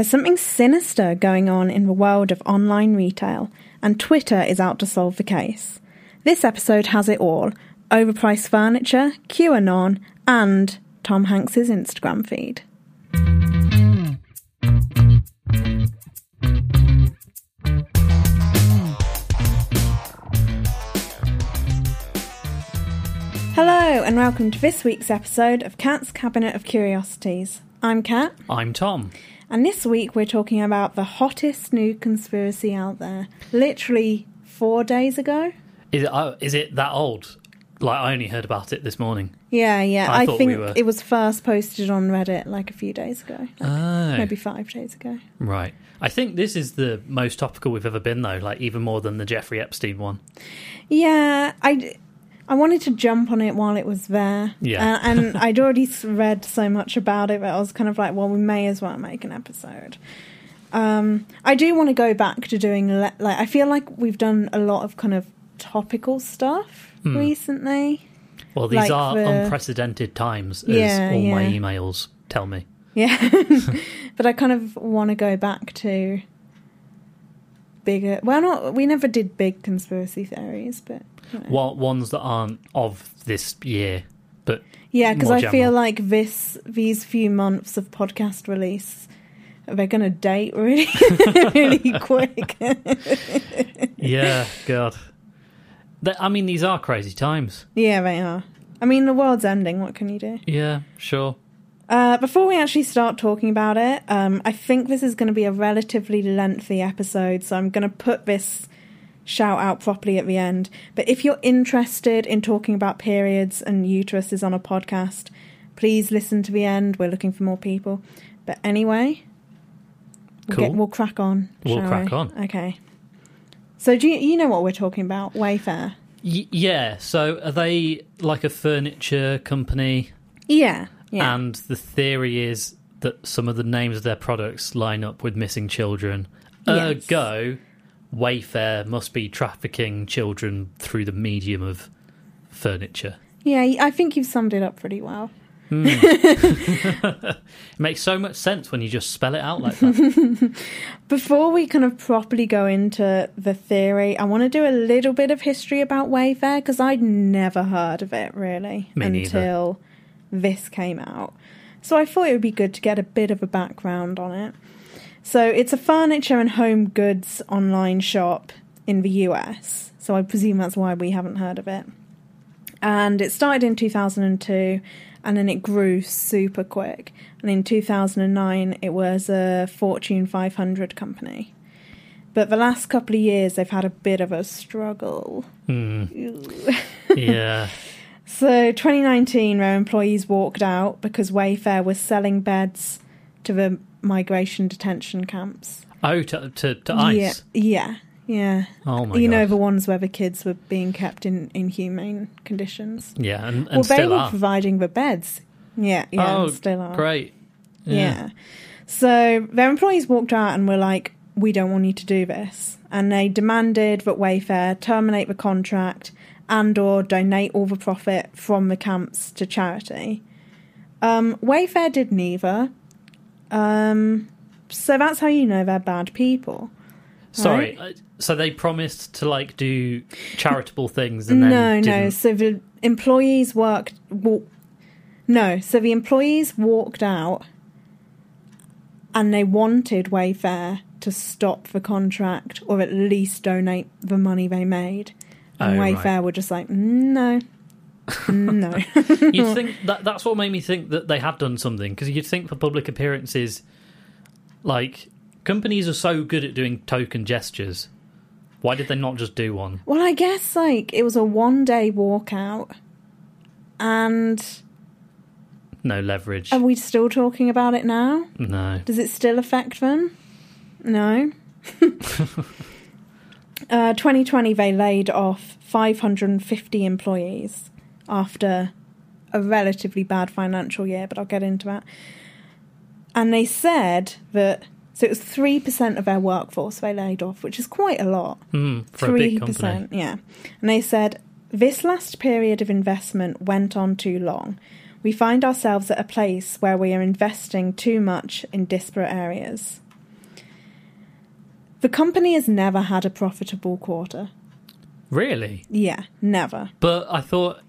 There's something sinister going on in the world of online retail, and Twitter is out to solve the case. This episode has it all overpriced furniture, QAnon, and Tom Hanks's Instagram feed. Hello, and welcome to this week's episode of Cat's Cabinet of Curiosities. I'm Cat. I'm Tom. And this week we're talking about the hottest new conspiracy out there. Literally four days ago. Is it, uh, is it that old? Like, I only heard about it this morning. Yeah, yeah. I I, think we were- it was first posted on Reddit like a few days ago, like Oh. maybe five days ago. Right. I think this is the most topical we've ever been, though, like, even more than the Jeffrey Epstein one. Yeah, I, I wanted to jump on it while it was there. Yeah. Uh, and I'd already read so much about it that I was kind of like, well, we may as well make an episode. Um, I do want to go back to doing, le- like, I feel like we've done a lot of kind of topical stuff Hmm. recently. Well, these Like are the- unprecedented times, as Yeah, all my emails tell me. Yeah. but I kind of want to go back to bigger. Well, not we never did big conspiracy theories, but What ones that aren't of this year, but yeah, because I feel like this these few months of podcast release they're going to date really really quick. yeah, God. I mean, these are crazy times. yeah, they are. I mean, the world's ending. What can you do? Yeah, sure. Uh, before we actually start talking about it, um, I think this is going to be a relatively lengthy episode, so I'm going to put this shout out properly at the end. But if you're interested in talking about periods and uteruses on a podcast, please listen to the end. We're looking for more people. But anyway, we'll, Cool. get, we'll crack on. We'll crack we? on. Okay. So do you, you know what we're talking about? Wayfair. Y- yeah, so are they like a furniture company? Yeah. Yeah. And the theory is that some of the names of their products line up with missing children. Yes. Ergo, Wayfair must be trafficking children through the medium of furniture. yeah, I think you've summed it up pretty well. Hmm. It makes so much sense when you just spell it out like that. Before we kind of properly go into the theory, I want to do a little bit of history about Wayfair because I'd never heard of it really Me neither. until this came out. So I thought it would be good to get a bit of a background on it. So it's a furniture and home goods online shop in the US. So I presume that's why we haven't heard of it. And it started in 2002 and then it grew super quick. And in 2009, it was a Fortune 500 company. But the last couple of years, they've had a bit of a struggle. Hmm. Yeah. So 2019, their employees walked out because Wayfair was selling beds to the migration detention camps. Oh, to, to, to Yeah, ICE. yeah, yeah. Oh my you god. know the ones where the kids were being kept in inhumane conditions. yeah, and, and well, they were are. providing the beds. Yeah, yeah, oh, and still are. great. Yeah. So their employees walked out and were like, "We don't want you to do this," and they demanded that Wayfair terminate the contract and/or donate all the profit from the camps to charity. Um, Wayfair did neither. Um, so that's how you know they're bad people. Sorry. So they promised to like do charitable things and then no, no. So the employees worked. No, so the employees walked out, and they wanted Wayfair to stop the contract or at least donate the money they made. And Oh, right. Wayfair were just like, no, no. You'd think that that's what made me think that they had done something because you'd think for public appearances, like companies are so good at doing token gestures. Why did they not just do one? well, I guess like it was a one-day walkout, and No leverage. are we still talking about it now? No. Does it still affect them? No. uh, 2020, they laid off 550 employees after a relatively bad financial year, but I'll get into that. And they said that, so it was 3% of their workforce they laid off, which is quite a lot. Hmm, a big company. yeah. And they said, this last period of investment went on too long. We find ourselves at a place where we are investing too much in disparate areas. The company has never had a profitable quarter. Really? Yeah, never. But I thought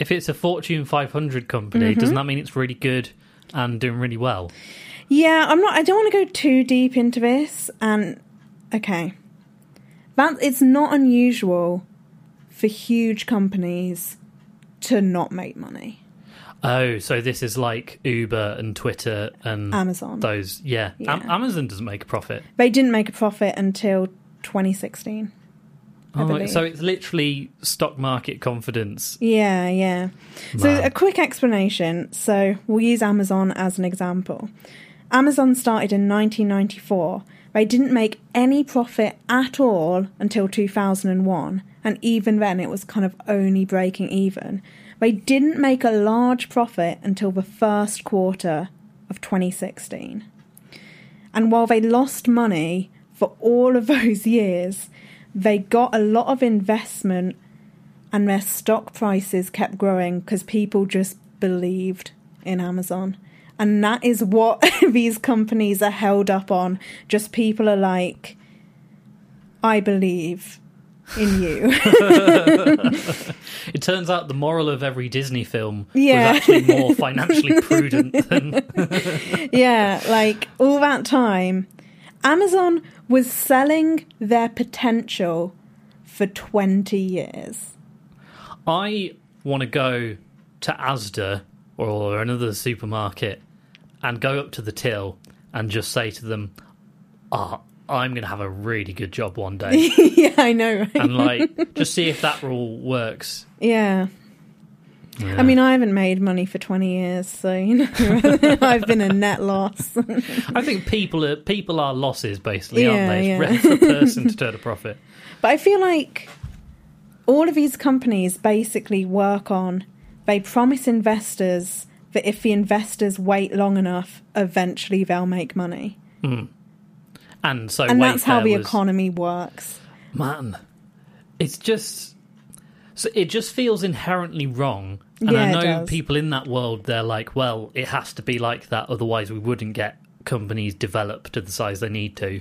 if it's a Fortune 500 company, Mm-hmm. doesn't that mean it's really good and doing really well? Yeah, I'm not. I don't want to go too deep into this. And okay, that it's not unusual for huge companies to not make money. Oh, so this is like Uber and Twitter and Amazon. those. Yeah. Am- Yeah. Amazon doesn't make a profit. They didn't make a profit until 2016. Oh, so it's literally stock market confidence. Yeah, yeah. So, a quick explanation. So, we'll use Amazon as an example. Amazon started in 1994. They didn't make any profit at all until 2001, and even then, it was kind of only breaking even. They didn't make a large profit until the first quarter of 2016. And while they lost money for all of those years, they got a lot of investment and their stock prices kept growing because people just believed in Amazon. And that is what these companies are held up on. Just people are like, I believe in you. It turns out the moral of every Disney film Yeah. was actually more financially prudent than. yeah, like all that time, Amazon was selling their potential for 20 years. I want to go to Asda or another supermarket and go up to the till and just say to them, "Ah, I'm going to have a really good job one day," yeah, I know, right? and like just see if that rule works. Yeah. Yeah. I mean, I haven't made money for 20 years, so, you know, I've been a net loss. I think people are people are losses basically, Yeah, aren't they? It's yeah. rare for a person to turn a profit. But I feel like all of these companies basically work on, they promise investors that if the investors wait long enough, eventually they'll make money. Hmm. And so And that's how the was- economy works. man it's just so it just feels inherently wrong and Yeah, i know people in that world they're like well it has to be like that otherwise we wouldn't get companies developed to the size they need to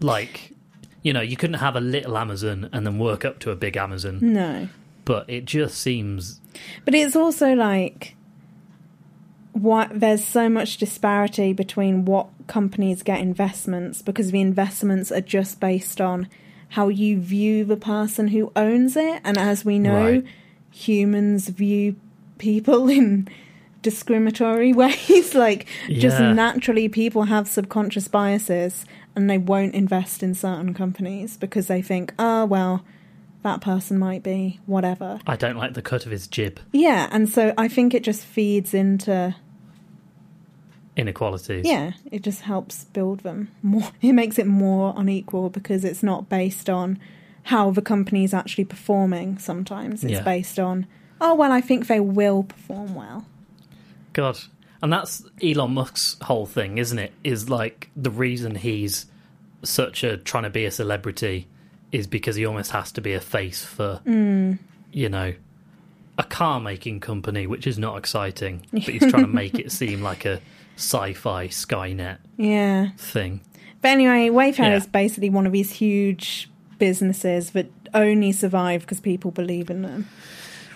like you know you couldn't have a little amazon and then work up to a big amazon No. but it just seems But it's also like what there's so much disparity between what companies get investments because the investments are just based on how you view the person who owns it and as we know Right. Humans view people in discriminatory ways. Like just naturally people have subconscious biases and they won't invest in certain companies because they think oh well that person might be whatever. I don't like the cut of his jib. Yeah, and so I think it just feeds into inequalities. Yeah, it just helps build them more. It makes it more unequal because it's not based on how the company is actually performing. Sometimes it's Yeah. based on oh well, I think they will perform well. God. And that's Elon Musk's whole thing, isn't it? Is like the reason he's such a trying to be a celebrity is because he almost has to be a face for, mm. you know, a car making company, which is not exciting, but he's trying to make it seem like a sci-fi Skynet Yeah, thing. but anyway, Wayfair Yeah. is basically one of these huge businesses that only survive because people believe in them.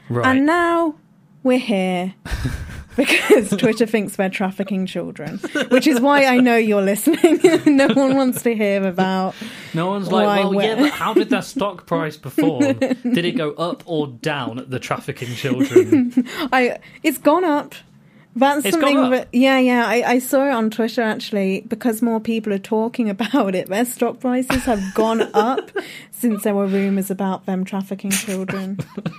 Right. And now we're here because Twitter thinks we're trafficking children, which is why I know you're listening. no one wants to hear about. no one's like, well, yeah, but how did that stock price perform? did it go up or down the trafficking children? I. It's gone up. That's It's something that. Yeah, yeah. I, I saw it on Twitter actually because more people are talking about it. Their stock prices have gone up since there were rumours about them trafficking children.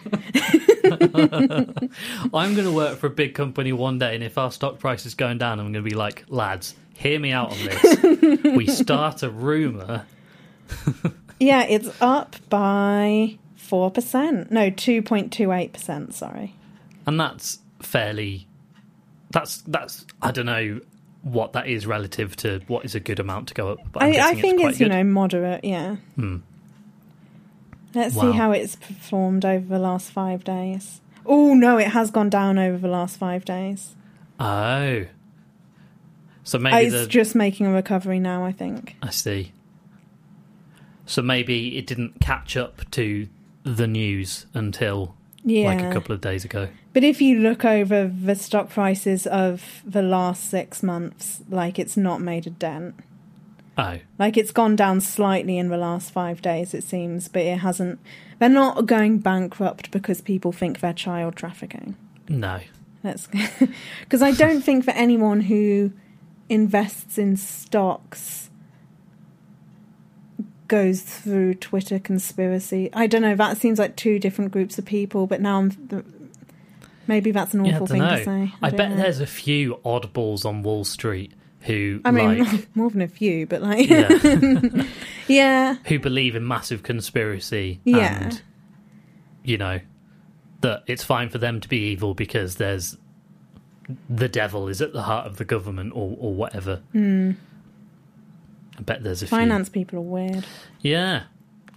I'm going to work for a big company one day, and if our stock price is going down, I'm going to be like, lads, hear me out on this. we start a rumor. Yeah, it's up by four percent. No, two point two eight percent. Sorry. and that's fairly. That's that's I don't know what that is relative to what is a good amount to go up. But I, I think quite it's, you know moderate. Yeah. Hmm. Let's Wow. see how it's performed over the last five days. Oh no, it has gone down over the last five days. Oh, so Uh, maybe it's the just making a recovery now. I think. I see. So maybe it didn't catch up to the news until Yeah. like a couple of days ago. But if you look over the stock prices of the last six months, like it's not made a dent. Oh, Like it's gone down slightly in the last five days, it seems, but it hasn't. They're not going bankrupt because people think they're child trafficking. no. That's because I don't think that anyone who invests in stocks goes through Twitter conspiracy. I don't know. That seems like two different groups of people. But now I'm maybe that's an awful I thing dunno. to say. I, don't bet know. there's a few oddballs on Wall Street who I mean, like more than a few, but like, yeah, yeah, who believe in massive conspiracy Yeah. and you know that it's fine for them to be evil because there's the devil is at the heart of the government or or whatever. Hmm. I bet there's a finance people are weird. Yeah.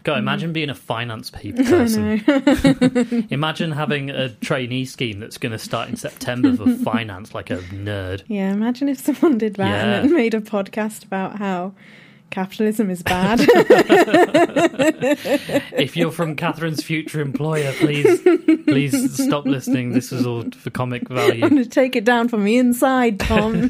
God, hmm. imagine being a finance pe- person. Imagine having a trainee scheme that's going to start in September for finance, like a nerd. Yeah, imagine if someone did that Yeah. and made a podcast about how capitalism is bad. If you're from Catherine's future employer, please, please stop listening. This is all for comic value. I'm going to take it down from the inside, Tom.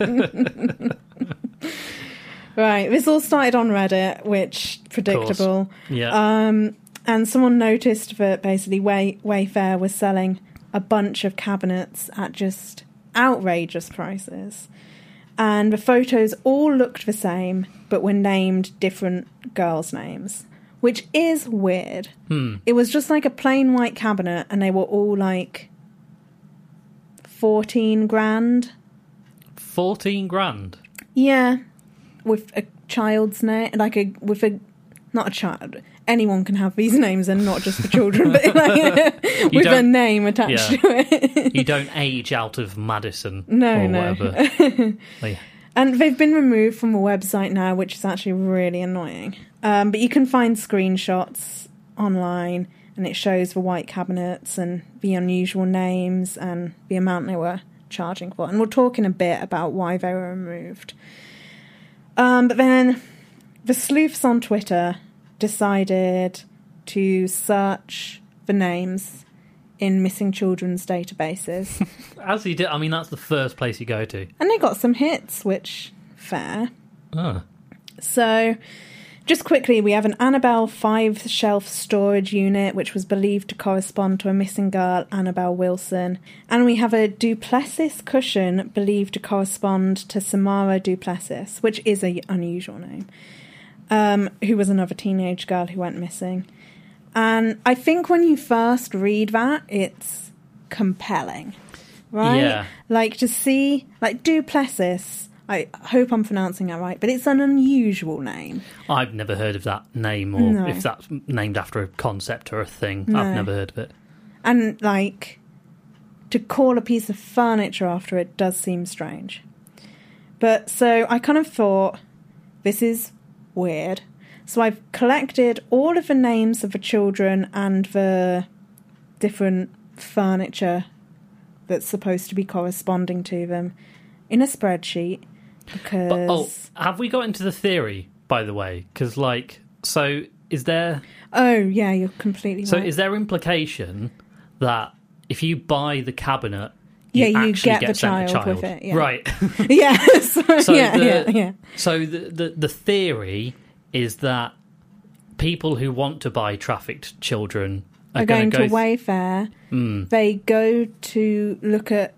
Right, this all started on Reddit, which predictable. Yeah, Um, and someone noticed that basically Way- Wayfair was selling a bunch of cabinets at just outrageous prices. And the photos all looked the same, but were named different girls' names, which is weird. hmm. It was just like a plain white cabinet, and they were all like 14 grand. fourteen grand. Yeah, with a child's name, like a with a not a child. Anyone can have these names, and not just for children, but like with a name attached yeah. to it. You don't age out of Madison No, or no. whatever. Like, And they've been removed from the website now, which is actually really annoying. Um, but you can find screenshots online, and it shows the white cabinets and the unusual names and the amount they were charging for. And we'll talk in a bit about why they were removed. Um, but then the sleuths on Twitter decided to search the names in missing children's databases. as he did, I mean, that's the first place you go to. and they got some hits, which fair. Oh. So, just quickly, we have an Annabelle five shelf storage unit, which was believed to correspond to a missing girl, Annabelle Wilson. And we have a Duplessis cushion believed to correspond to Samara Duplessis, which is an unusual name, um, who was another teenage girl who went missing. And I think when you first read that, it's compelling, right? Yeah. Like to see, like Duplessis. I hope I'm pronouncing that right, but it's an unusual name. I've never heard of that name, or No. if that's named after a concept or a thing. No. I've never heard of it. And like to call a piece of furniture after it does seem strange. But so I kind of thought this is weird. So I've collected all of the names of the children and the different furniture that's supposed to be corresponding to them in a spreadsheet because But oh, have we got into the theory, by the way? Because like, so is there? oh yeah, you're completely So right. is there implication that if you buy the cabinet, Yeah, you, you actually get get, the child child with it, yeah. Right. yeah, so, So yeah, the- yeah, yeah. so the, the the theory is that people who want to buy trafficked children are, are going go to Wayfair. Mm, They go to look at.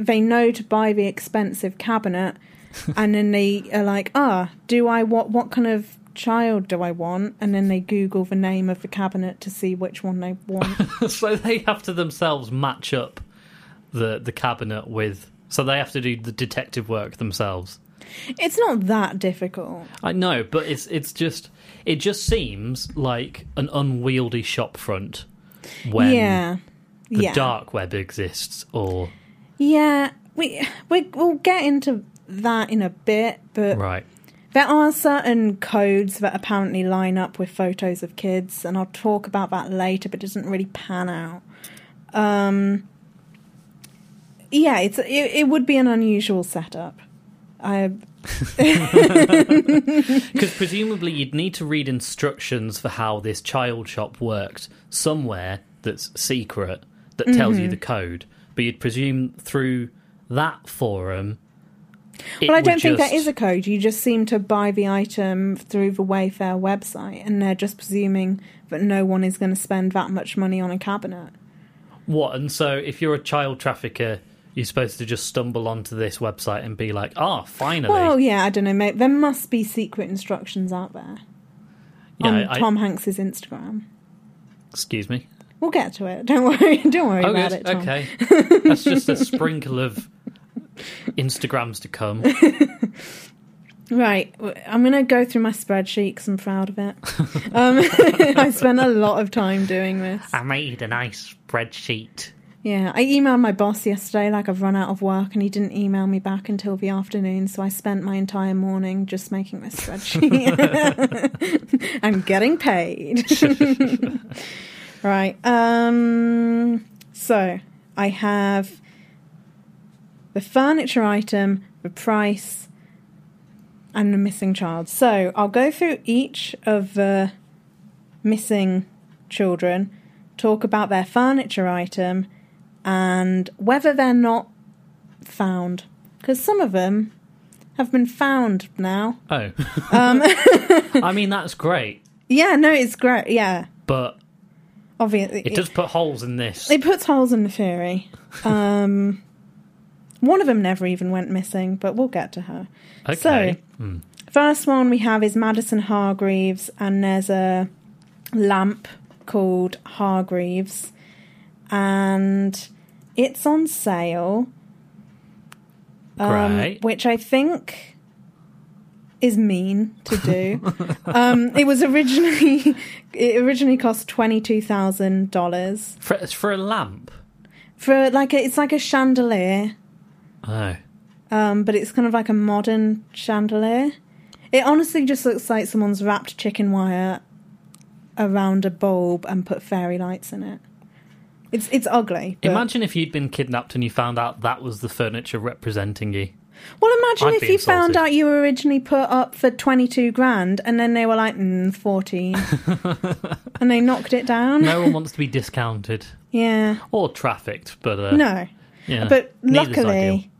They know to buy the expensive cabinet, and then they are like, "Ah, do I what? What kind of child do I want?" And then they Google the name of the cabinet to see which one they want. so they have to themselves match up the the cabinet with. So they have to do the detective work themselves. it's not that difficult. I know, but it's it's just it just seems like an unwieldy shop front when yeah, the yeah, dark web exists, or yeah. We we we'll get into that in a bit, but right. There are certain codes that apparently line up with photos of kids, and I'll talk about that later, but it doesn't really pan out. Um, yeah, it's it, it would be an unusual setup. I Because presumably you'd need to read instructions for how this child shop worked somewhere that's secret that tells Mm-hmm. you the code. But you'd presume through that forum. well, I don't think that just- is a code. You just seem to buy the item through the Wayfair website, and they're just presuming that no one is going to spend that much money on a cabinet. What? And so if you're a child trafficker, you're supposed to just stumble onto this website and be like, "Ah, finally." Well, yeah, I don't know, mate. There must be secret instructions out there yeah, on I- Tom Hanks's Instagram. excuse me. We'll get to it. Don't worry. Don't worry Oh, about good. it. Tom. Okay. That's just a sprinkle of Instagrams to come. Right, I'm going to go through my spreadsheet because I'm proud of it. Um, I spent a lot of time doing this. I made a nice spreadsheet. Yeah, I emailed my boss yesterday, like I've run out of work, and he didn't email me back until the afternoon. So I spent my entire morning just making this spreadsheet. I'm getting paid. Right. Um. So I have the furniture item, the price, and the missing child. So I'll go through each of the missing children, talk about their furniture item, and whether they're not found. Because some of them have been found now. Oh. Um, I mean, that's great, Yeah, no, it's great. Yeah, but obviously. it does put holes in this. It puts holes in the theory. Um, one of them never even went missing, but we'll get to her. Okay. Hmm. First one we have is Madison Hargreaves, and there's a lamp called Hargreaves, and it's on sale. um, Great. which I think is mean to do. um, it was originally it originally cost twenty two thousand dollars For, for a lamp. for like a, it's like a chandelier, Oh. um, but it's kind of like a modern chandelier. It honestly just looks like someone's wrapped chicken wire around a bulb and put fairy lights in it. It's it's ugly. but- Imagine if you'd been kidnapped and you found out that was the furniture representing you. Well, imagine I'd if you found out you were originally put up for twenty two grand, and then they were like mm, fourteen, and they knocked it down. No one wants to be discounted Yeah, or trafficked, but uh, no. yeah. But luckily,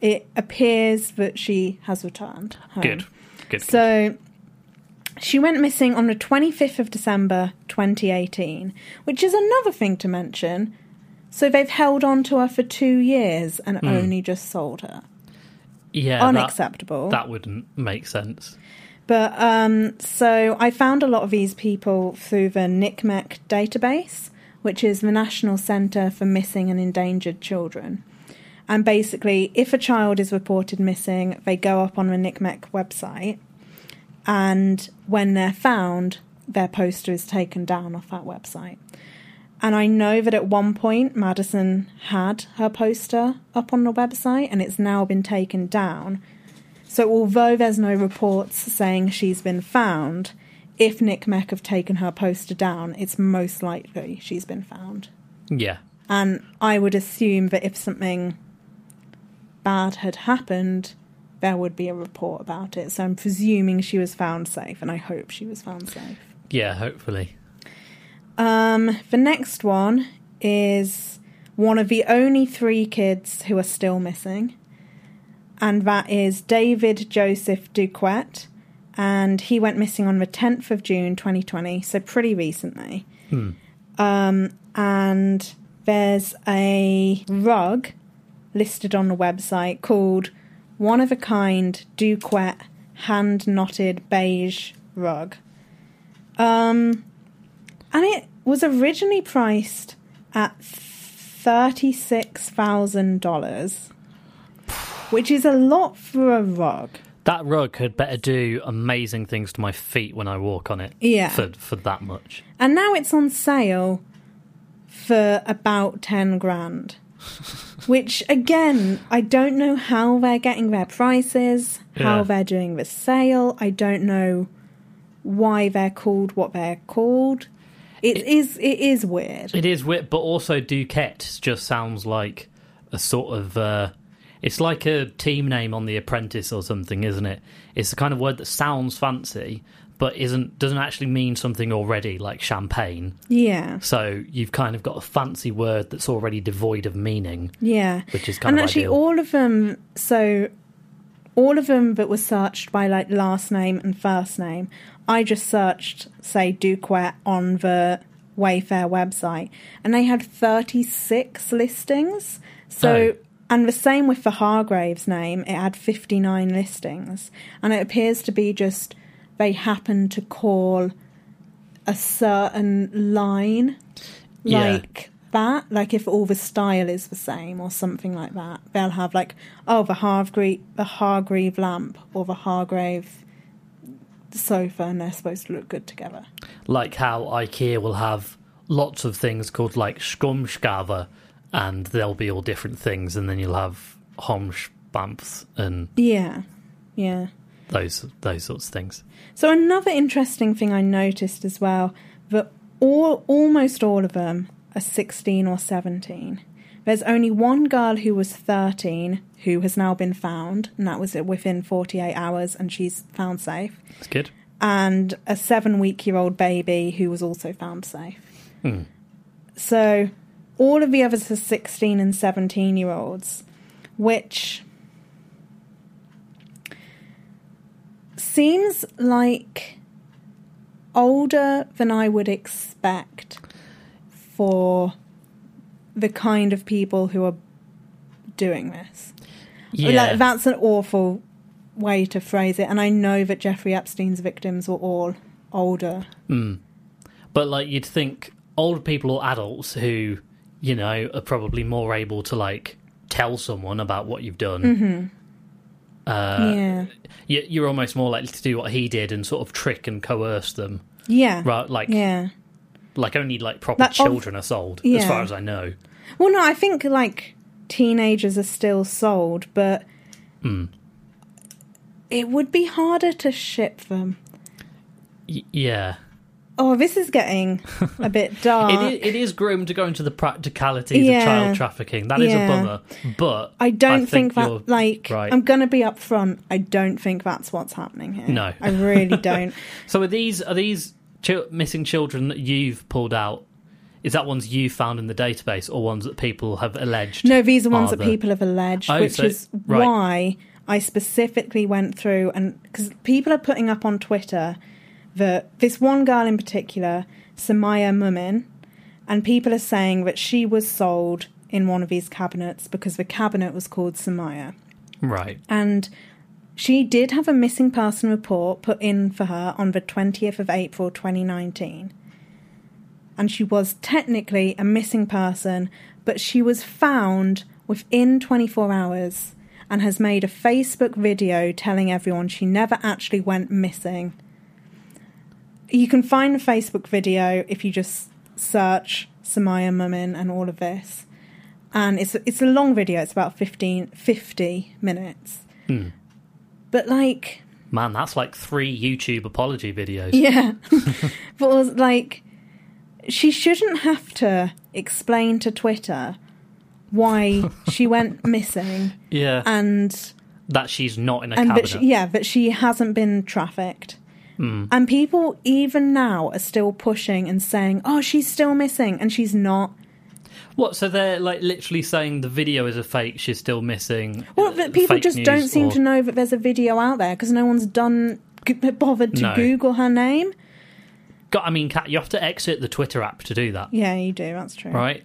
it appears that she has returned. Home. good, good. So she went missing on the 25th of December 2018, which is another thing to mention. So they've held on to her for two years and only just sold her. Yeah, that, Unacceptable. that wouldn't make sense. But um, so I found a lot of these people through the NCMEC database, which is the National Centre for Missing and Endangered Children. And basically, if a child is reported missing, they go up on the NCMEC website, and when they're found, their poster is taken down off that website. And I know that at one point Madison had her poster up on the website, and it's now been taken down. So, although there's no reports saying she's been found, if NCMEC have taken her poster down, it's most likely she's been found. Yeah, And I would assume that if something bad had happened, there would be a report about it. So I'm presuming she was found safe, and I hope she was found safe. yeah. Hopefully, Um, the next one is one of the only three kids who are still missing, and that is David Joseph Duquette, and he went missing on the 10th of June 2020, so pretty recently. Hmm. Um, and there's a rug listed on the website called One of a Kind Duquette Hand Knotted Beige Rug. Um, and it was originally priced at $36,000, which is a lot for a rug. that rug had better do amazing things to my feet when I walk on it. Yeah. for for that much. And now it's on sale for about 10 grand. Which, again, I don't know how they're getting their prices, how Yeah. they're doing the sale. I don't know why they're called what they're called. It is it is weird. It is weird, but also Duquette just sounds like a sort of uh, It's like a team name on The Apprentice or something, isn't it? It's the kind of word that sounds fancy, but isn't doesn't actually mean something already, like champagne. Yeah. So you've kind of got a fancy word that's already devoid of meaning, Yeah. which is kind and of actually, ideal. all of them. So, all of them that were searched by like last name and first name. I just searched, say, Duquette on the Wayfair website, and they had thirty six listings. So. Oh. And the same with the Hargraves name, it had 59 listings. And it appears to be just they happen to call a certain line Yeah. like that. Like if all the style is the same or something like that, they'll have like oh the Hargrave the Hargrave lamp or the Hargrave sofa, and they're supposed to look good together. like how IKEA will have lots of things called like skumskava, and they'll be all different things, and then you'll have homspamps and Yeah, yeah. those those sorts of things. So another interesting thing I noticed as well that all almost all of them are 16 or 17. There's only one girl who was 13 who has now been found, and that was within 48 hours, and she's found safe. That's good. And a seven week year old baby who was also found safe. Hmm. So all of the others are 16 and 17 year olds, which seems like older than I would expect for the kind of people who are doing this. Yeah, Like, that's an awful way to phrase it. And I know that Jeffrey Epstein's victims were all older. Mm. But like you'd think older people or adults who, you know, are probably more able to like tell someone about what you've done. Mm-hmm. Uh, yeah. you- You're almost more likely to do what he did and sort of trick and coerce them, Yeah. right? Like, Yeah. Like only like proper Like, of- children are sold, as far as I know. Well, no, I think like teenagers are still sold, but Mm. it would be harder to ship them. Y- yeah, Oh, this is getting a bit dark. it is, it is grim to go into the practicalities Yeah. of child trafficking. That is Yeah. a bummer, but I don't think, you're that, like, right. I'm going to be upfront. I don't think that's what's happening here. No. I really don't. So are these are these chil- missing children that you've pulled out? Is that ones you found in the database, or ones that people have alleged? No, these are ones Are that the- people have alleged, Oh, which so- is right. why I specifically went through and because people are putting up on Twitter that this one girl in particular, Samiyah Mumin, and people are saying that she was sold in one of these cabinets because the cabinet was called Samaya. Right. And she did have a missing person report put in for her on the 20th of April 2019. And she was technically a missing person, but she was found within 24 hours and has made a Facebook video telling everyone she never actually went missing. You can find the Facebook video if you just search Samiyah Mumin and all of this. And it's it's a long video, it's about 15 50 minutes. Hmm. But like Man, that's like three YouTube apology videos. yeah. but was like she shouldn't have to explain to Twitter why she went missing Yeah. and that she's not in a and cabinet. she, yeah, that she hasn't been trafficked. Hmm. And people even now are still pushing and saying, "Oh, she's still missing," and she's not. What? So they're like literally saying the video is a fake. She's still missing. Well, uh, but people just don't seem or- to know that there's a video out there because no one's done bothered to No. Google her name. Got- I mean, Cat, you have to exit the Twitter app to do that, Yeah, you do. That's true. right?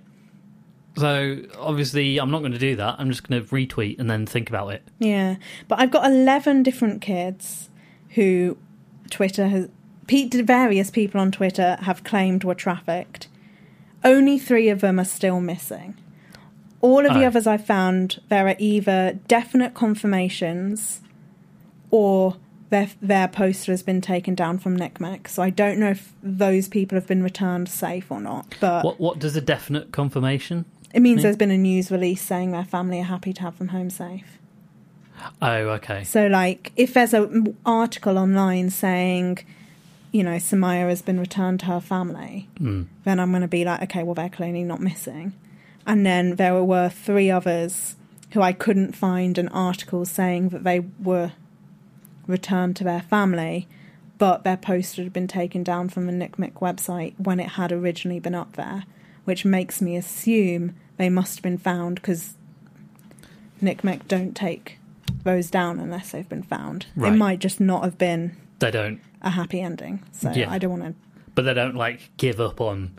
So obviously, I'm not going to do that. I'm just going to retweet and then think about it. Yeah, but I've got eleven different kids who Twitter has. Various people on Twitter have claimed were trafficked. Only three of them are still missing. All of the Oh. others I found, there are either definite confirmations or their their poster has been taken down from NCMEC. So I don't know if those people have been returned safe or not. But What? What does a definite confirmation? it means mean? there's been a news release saying their family are happy to have them home safe. Oh, okay. So, like, if there's an article online saying, you know, Samiyah has been returned to her family, Hmm. then I'm going to be like, okay, well, they're clearly not missing. And then there were three others who I couldn't find an article saying that they were returned to their family, but their poster had been taken down from the NCMEC website when it had originally been up there, which makes me assume they must have been found because NCMEC don't take those down unless they've been found. Right. It might just not have been They don't, a happy ending. So Yeah. I don't want to. but they don't like give up on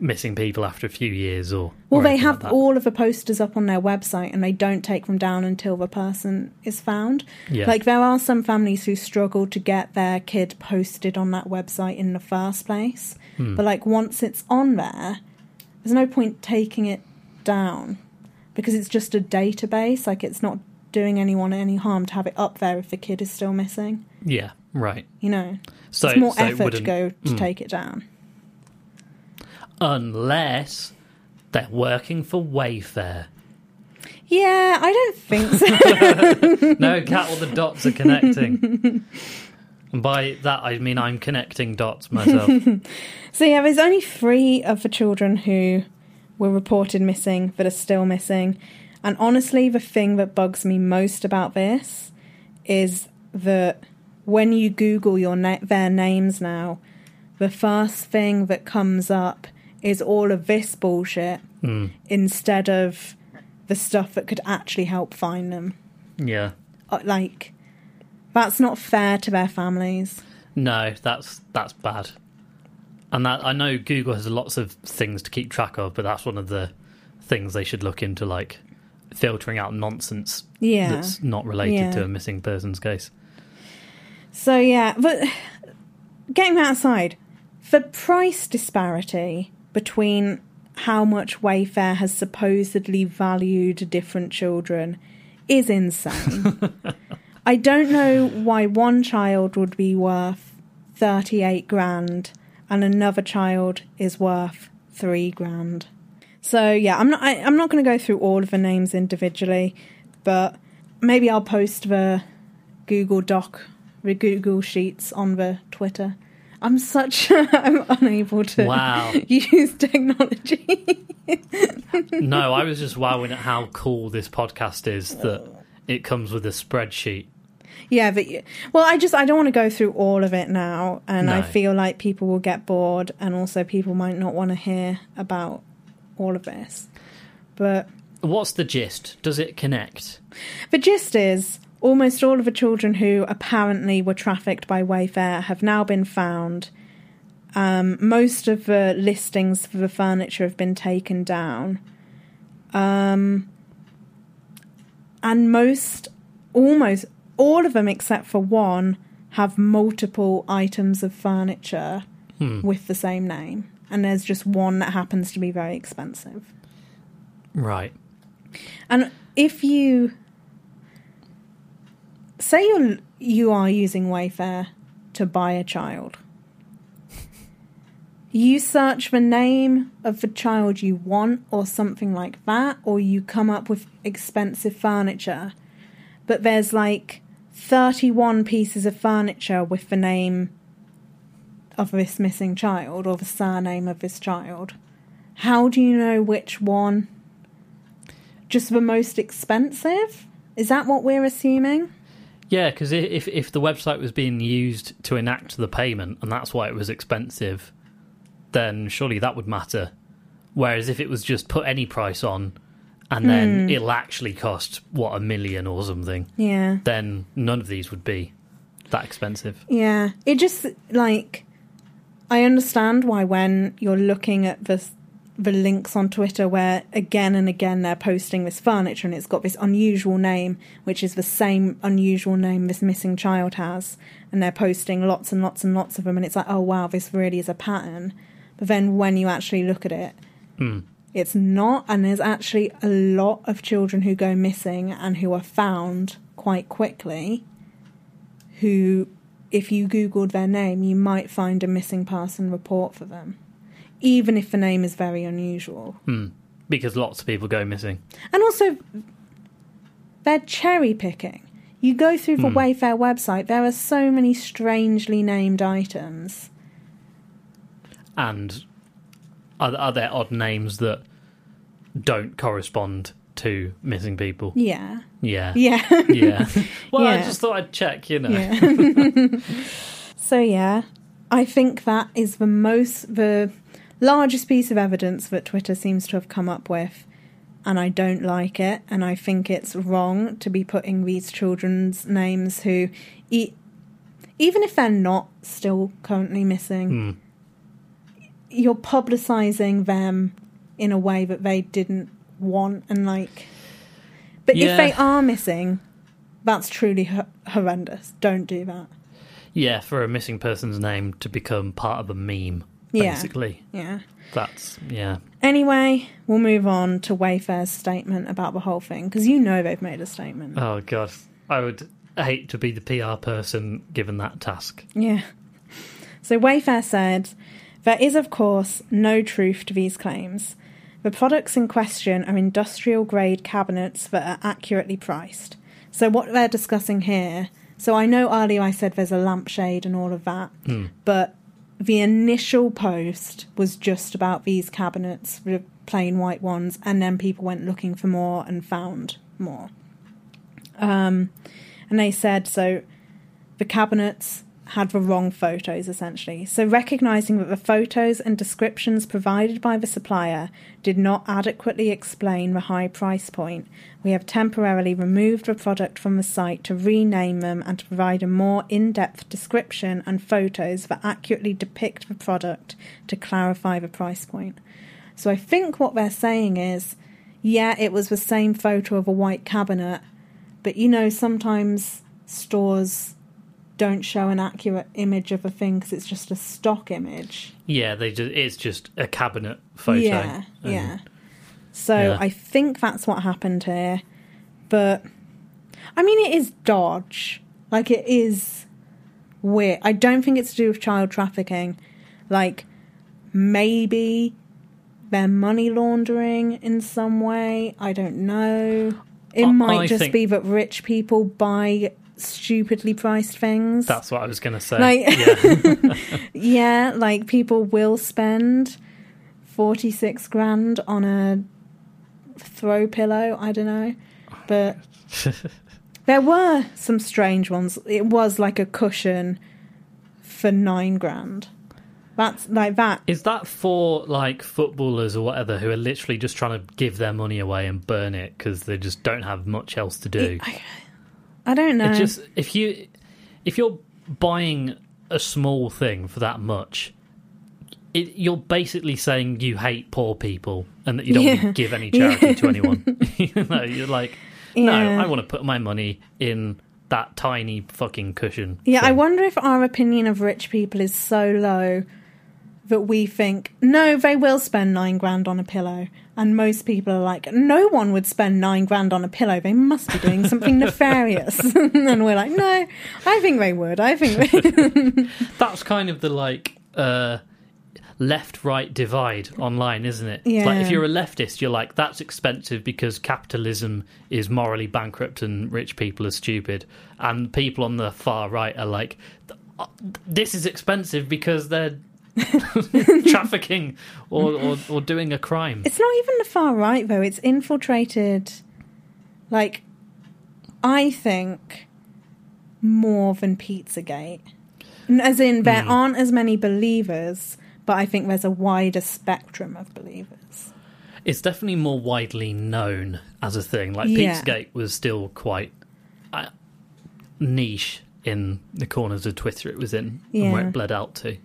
missing people after a few years or. Well, or they have like all of the posters up on their website and they don't take them down until the person is found. Yeah. Like, there are some families who struggle to get their kid posted on that website in the first place. Hmm. But, like, once it's on there, there's no point taking it down because it's just a database. Like, it's not doing anyone any harm to have it up there if the kid is still missing. Yeah, right. You know, So it's more so it effort to go to Mm. take it down. unless they're working for Wayfair. Yeah, I don't think so. no, Cat, all the dots are connecting. and by that, I mean I'm connecting dots myself. So yeah, there's only three of the children who were reported missing that are still missing. And honestly, the thing that bugs me most about this is that when you Google your na- their names now, the first thing that comes up is all of this bullshit Mm, instead of the stuff that could actually help find them. yeah. Uh, Like, that's not fair to their families. No, that's that's bad. And that I know Google has lots of things to keep track of, but that's one of the things they should look into, like filtering out nonsense Yeah. that's not related Yeah. to a missing persons case. So yeah, but getting that aside, the price disparity between how much Wayfair has supposedly valued different children is insane. I don't know why one child would be worth 38 grand and another child is worth 3 grand. So yeah, I'm not I, I'm not going to go through all of the names individually, but maybe I'll post the Google Doc, Google Sheets on the Twitter. I'm such I'm unable to Wow. use technology. no, I was just wowing at how cool this podcast is that it comes with a spreadsheet. yeah, but well, I just I don't want to go through all of it now, and I feel like people will get bored, and also people might not want to hear about all of this. But What's the gist? Does it connect? The gist is almost all of the children who apparently were trafficked by Wayfair have now been found. Um, most of the listings for the furniture have been taken down. Um, and most, almost all of them except for one, have multiple items of furniture Hmm. with the same name. And there's just one that happens to be very expensive. Right. And if you say you you are using Wayfair to buy a child, you search the name of the child you want or something like that, or you come up with expensive furniture, but there's like 31 pieces of furniture with the name of this missing child or the surname of this child. How do you know which one just the most expensive? Is that what we're assuming? Yeah, because if if the website was being used to enact the payment and that's why it was expensive, then surely that would matter. Whereas if it was just put any price on and then hmm. it'll actually cost what a million or something, Yeah. then none of these would be that expensive. Yeah. It just like I understand why when you're looking at the the links on Twitter where again and again they're posting this furniture and it's got this unusual name which is the same unusual name this missing child has. And they're posting lots and lots and lots of them and it's like oh wow this really is a pattern. But then when you actually look at it Mm. it's not. And there's actually a lot of children who go missing and who are found quite quickly who if you googled their name you might find a missing person report for them even if the name is very unusual Mm. Because lots of people go missing. and also they're cherry picking you go through the Hmm. wayfair website there are so many strangely named items And are, are there odd names that don't correspond to missing people. Yeah. Yeah. Yeah. Yeah. well, I just thought I'd check, you know. Yeah. so yeah, I think that is the most the largest piece of evidence that Twitter seems to have come up with, and I don't like it, and I think it's wrong to be putting these children's names who, e- even if they're not still currently missing, Hmm. you're publicizing them in a way that they didn't want, and like, but Yeah. if they are missing. That's truly ho- horrendous. Don't do that. Yeah, for a missing person's name to become part of a meme, Yeah. basically. Yeah. That's, yeah. Anyway, we'll move on to Wayfair's statement about the whole thing because you know they've made a statement. Oh, God. I would hate to be the PR person given that task. Yeah. So Wayfair said there is, of course, no truth to these claims. The products in question are industrial grade cabinets that are accurately priced. So what they're discussing here. So I know earlier I said there's a lampshade and all of that, Hmm. but the initial post was just about these cabinets, the plain white ones, and then people went looking for more and found more. Um, and they said so the cabinets had the wrong photos essentially. So recognizing that the photos and descriptions provided by the supplier did not adequately explain the high price point, we have temporarily removed the product from the site to rename them and to provide a more in-depth description and photos that accurately depict the product to clarify the price point. So I think what they're saying is yeah, it was the same photo of a white cabinet, but you know sometimes stores don't show an accurate image of a thing because it's just a stock image. Yeah, they just, it's just a cabinet photo. Yeah, And- yeah. So Yeah. I think that's what happened here. But I mean, it is dodge. Like it is weird. I don't think it's to do with child trafficking. Like maybe they're money laundering in some way. I don't know. It I- might I just think- be that rich people buy stupidly priced things. That's what I was going to say. Like- yeah. Yeah, like people will spend 46 grand on a throw pillow, I don't know. But there were some strange ones. It was like a cushion for 9 grand. That's like that. Is that for like footballers or whatever who are literally just trying to give their money away and burn it because they just don't have much else to do? I, I don't know. Just if you if you're buying a small thing for that much, it, you're basically saying you hate poor people and that you don't want Yeah. to give any charity to anyone. you know, you're like, no, Yeah. I want to put my money in that tiny fucking cushion. Yeah, I wonder if our opinion of rich people is so low that we think, no, they will spend nine grand on a pillow. And most people are like, no one would spend nine grand on a pillow. They must be doing something nefarious. and we're like, no, I think they would. I think they. That's kind of the like uh, left right divide online, isn't it? Yeah. Like if you're a leftist, you're like that's expensive because capitalism is morally bankrupt and rich people are stupid, and people on the far right are like "Uh, this is expensive because they're trafficking or, or or doing a crime. It's not even the far right, though. It's infiltrated, like, I think, more than Pizzagate. As in, there aren't as many believers, but I think there's a wider spectrum of believers. It's definitely more widely known as a thing. Like Yeah. Pizzagate was still quite uh, niche in the corners of Twitter it was in and where it bled out to.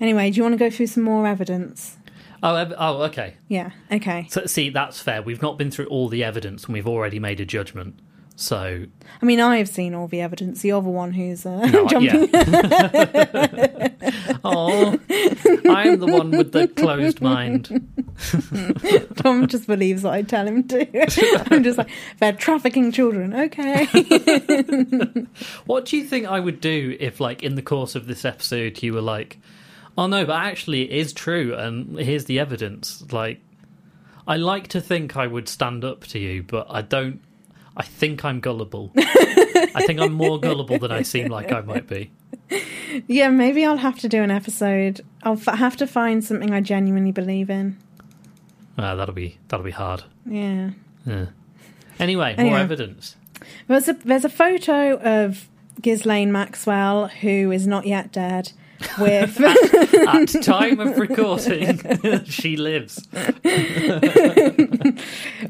Anyway, do you want to go through some more evidence? Oh, ev- oh, okay. Yeah, okay. So see, that's fair. We've not been through all the evidence, and we've already made a judgment. So I mean, I have seen all the evidence. The other one who's uh, no, I- jumping. oh, I am the one with the closed mind. Tom just believes what I tell him to. I'm just like, they're trafficking children. Okay. What do you think I would do if, like, in the course of this episode, you were like, "Oh no, but actually, it is true, and here's the evidence." Like, I like to think I would stand up to you, but I don't. I think I'm gullible. I think I'm more gullible than I seem like I might be. yeah, maybe I'll have to do an episode. I'll f- have to find something I genuinely believe in. Ah, that'll be that'll be hard. Yeah. Yeah. Anyway, Anyway. more evidence. There's a there's a photo of Ghislaine Maxwell who is not yet dead with At time of recording, she lives.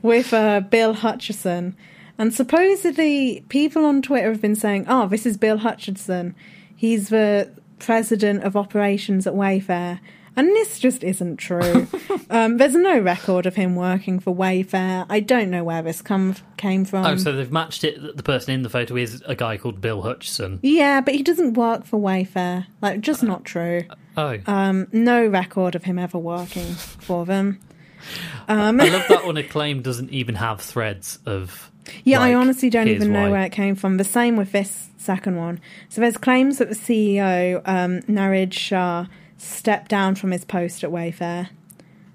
with uh, Bill Hutchison. And supposedly people on Twitter have been saying, "Oh, this is Bill Hutchison. He's the president of operations at Wayfair." And this just isn't true. um, there's no record of him working for Wayfair. I don't know where this come came from. Oh, so they've matched it. that The person in the photo is a guy called Bill Hutchison. yeah, but he doesn't work for Wayfair. Like, just not true. Oh, Um, no record of him ever working for them. Um, I love that one. Acclaim doesn't even have threads of. yeah, I honestly don't even know why. where it came from. The same with this second one. So there's claims that the CEO, um, Niraj Shah, stepped down from his post at Wayfair.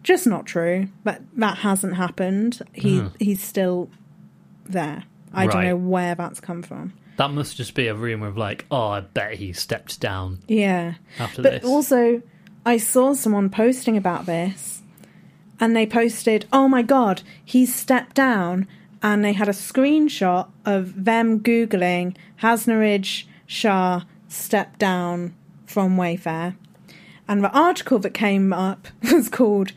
Just not true. But that hasn't happened. He Hmm. he's still there. I don't know where that's come from. That must just be a rumor of like, oh, I bet he stepped down Yeah. after But this. also, I saw someone posting about this, and they posted, "Oh my god, he's stepped down," and they had a screenshot of them googling Has Niraj Shah stepped down from Wayfair, and the article that came up was called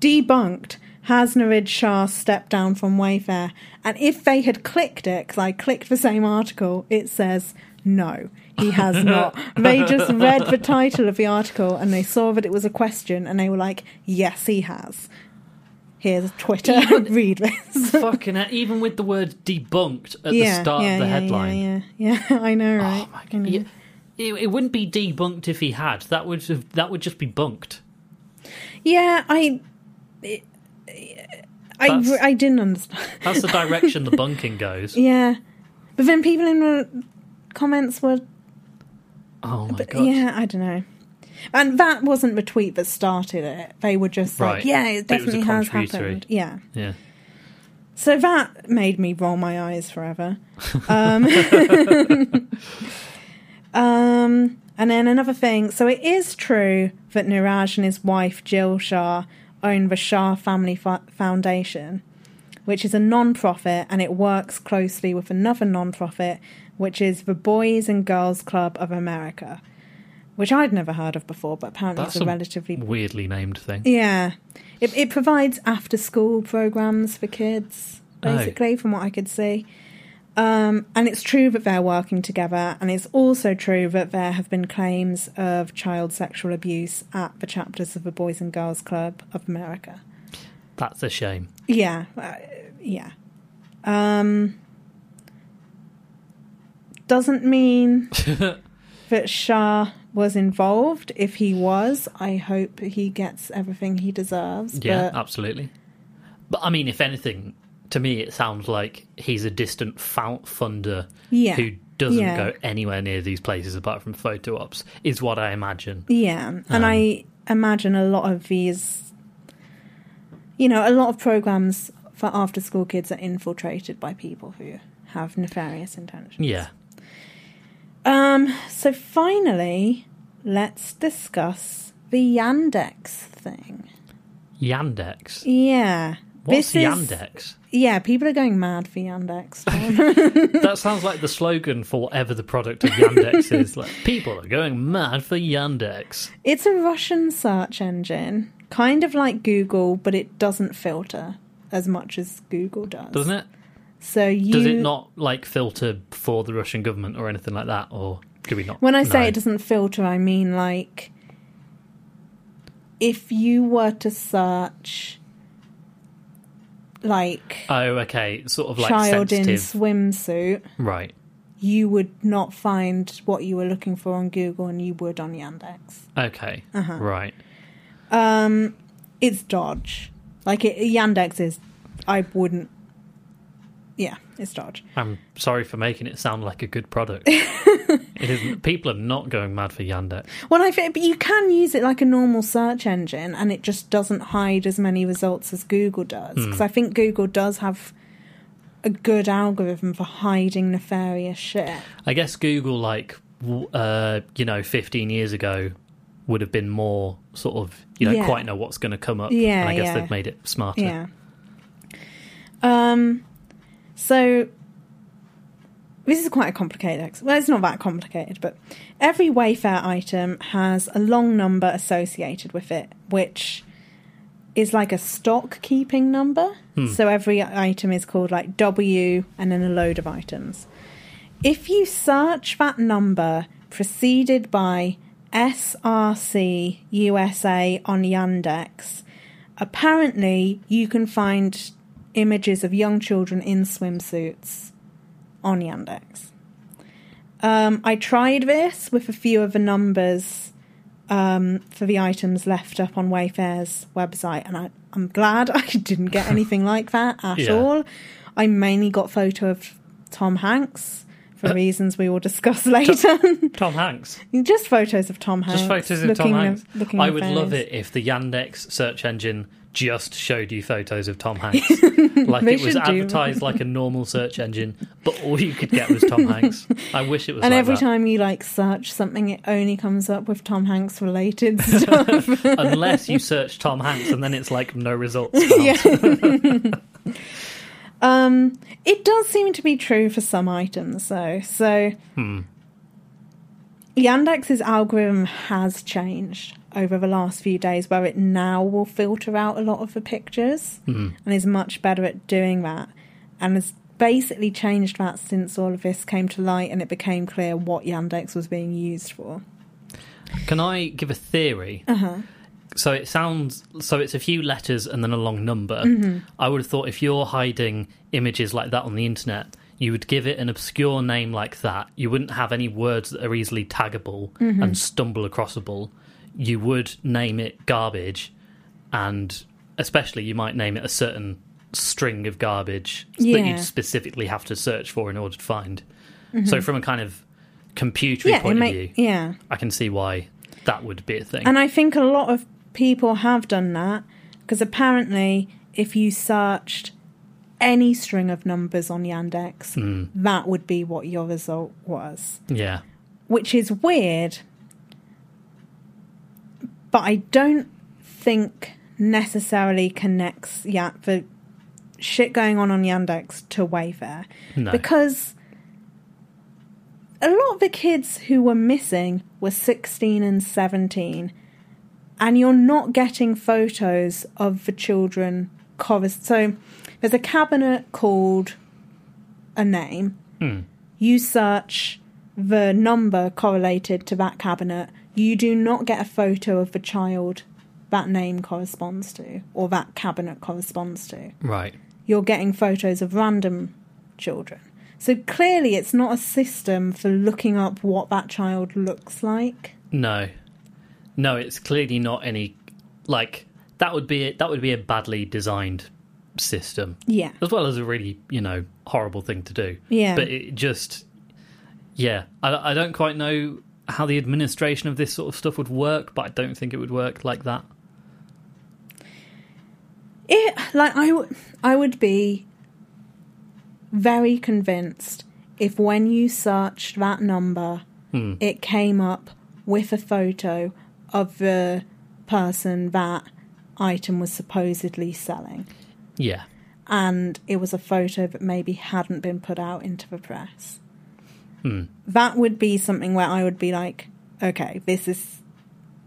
"Debunked." Has Niraj Shah stepped down from Wayfair, and if they had clicked it, because I clicked the same article, it says no, he has not. they just read the title of the article and they saw that it was a question, and they were like, "Yes, he has." Here's Twitter. Even- Read this. Fucking hell, even with the word debunked at the start yeah, of the yeah, headline. Yeah, yeah, yeah. I know, oh right? Oh my god! It, it wouldn't be debunked if he had. That would have, that would just be bunked. Yeah, I. I, That's- I didn't understand. That's the direction the bunking goes. Yeah, but then people in the comments were, Oh my but god! yeah, I don't know. And that wasn't the tweet that started it. They were just Right. like, "Yeah, it But it definitely has happened." Yeah. Yeah. So that made me roll my eyes forever. Um, um, and then another thing. So it is true that Niraj and his wife Jill Shah own the Shah Family Fo- Foundation, which is a non-profit, and it works closely with another non-profit, which is the Boys and Girls Club of America, which I'd never heard of before, but apparently That's it's a a relatively weirdly named thing. yeah. It, it provides after school programs for kids, Oh. basically, from what I could see. Um, and it's true that they're working together, and it's also true that there have been claims of child sexual abuse at the chapters of the Boys and Girls Club of America. That's a shame. Yeah, uh, yeah. Um, doesn't mean that Shah was involved. If he was, I hope he gets everything he deserves. Yeah, but absolutely. But I mean, if anything, to me, it sounds like he's a distant fou- funder yeah, who doesn't Yeah. go anywhere near these places apart from photo ops. Is what I imagine. Yeah, and Um, I imagine a lot of these, you know, a lot of programs for after school kids are infiltrated by people who have nefarious intentions. Yeah. Um, so finally, let's discuss the Yandex thing. Yandex. Yeah. What's this is- Yandex? Yeah, people are going mad for Yandex. that sounds like the slogan for whatever the product of Yandex is. Like people are going mad for Yandex. it's a Russian search engine, kind of like Google, but it doesn't filter as much as Google does. Doesn't it? So you Does it not like filter for the Russian government or anything like that, or do we not? When I say know? it doesn't filter, I mean like if you were to search like Oh, okay. Sort of like child in sensitive, swimsuit, right? you would not find what you were looking for on Google and you would on Yandex. Okay, Uh-huh. right. Um it's Dodge. Like it, Yandex is I wouldn't Yeah, it's Dodge. I'm sorry for making it sound like a good product. it isn't. People are not going mad for Yandex. Well, I think, but you can use it like a normal search engine, and it just doesn't hide as many results as Google does. Because I think Google does have a good algorithm for hiding nefarious shit. I guess Google, like, uh, you know, 15 years ago, would have been more sort of you don't Yeah. quite know what's going to come up. Yeah, and I guess yeah. they've made it smarter. Yeah. Um. So this is quite a complicated. Ex- well, it's not that complicated, but every Wayfair item has a long number associated with it, which is like a stock keeping number. Hmm. So every item is called like W and then a load of items. If you search that number preceded by SRC USA on Yandex, apparently you can find images of young children in swimsuits on Yandex. Um, I tried this with a few of the numbers um, for the items left up on Wayfair's website, and I, I'm glad I didn't get anything like that at Yeah. all. I mainly got photo of Tom Hanks for reasons we will discuss later. Tom Hanks. Just photos of Tom Hanks. Just photos of Tom Hanks. of- I would love it if the Yandex search engine just showed you photos of Tom Hanks. like it was advertised like a normal search engine, but all you could get was Tom Hanks. I wish it was And like every that. time you like search something, it only comes up with Tom Hanks related stuff. Unless you search Tom Hanks and then it's like no results. yeah. um, it does seem to be true for some items, though. So Hmm. Yandex's algorithm has changed over the last few days, where it now will filter out a lot of the pictures Hmm. and is much better at doing that, and has basically changed that since all of this came to light and it became clear what Yandex was being used for. Can I give a theory? Uh huh. So it sounds so it's a few letters and then a long number. Mm-hmm. I would have thought if you're hiding images like that on the internet, you would give it an obscure name like that. You wouldn't have any words that are easily taggable Mm-hmm. and stumble acrossable. You would name it garbage, and especially you might name it a certain string of garbage that you'd specifically have to search for in order to find. So from a kind of computery Mm-hmm. Yeah, point may- of view, yeah. I can see why that would be a thing. And I think a lot of people have done that because apparently, if you searched any string of numbers on Yandex, Mm. that would be what your result was, yeah. which is weird. But I don't think necessarily connects yeah the shit going on on Yandex to Wayfair No. because a lot of the kids who were missing were 16 and 17 and you're not getting photos of the children so there's a cabinet called a name Hmm. you search the number correlated to that cabinet you do not get a photo of the child that name corresponds to or that cabinet corresponds to Right. you're getting photos of random children. So clearly, it's not a system for looking up what that child looks like. No, no, it's clearly not any like that would be that would be a badly designed system Yeah, as well as a really you know horrible thing to do. yeah, But it just yeah, I, I don't quite know how the administration of this sort of stuff would work, but I don't think it would work like that. it like I would I would be very convinced if when you searched that number, Hmm. it came up with a photo of the person that item was supposedly selling. Yeah, and it was a photo that maybe hadn't been put out into the press. Hmm. That would be something where I would be like, okay, this is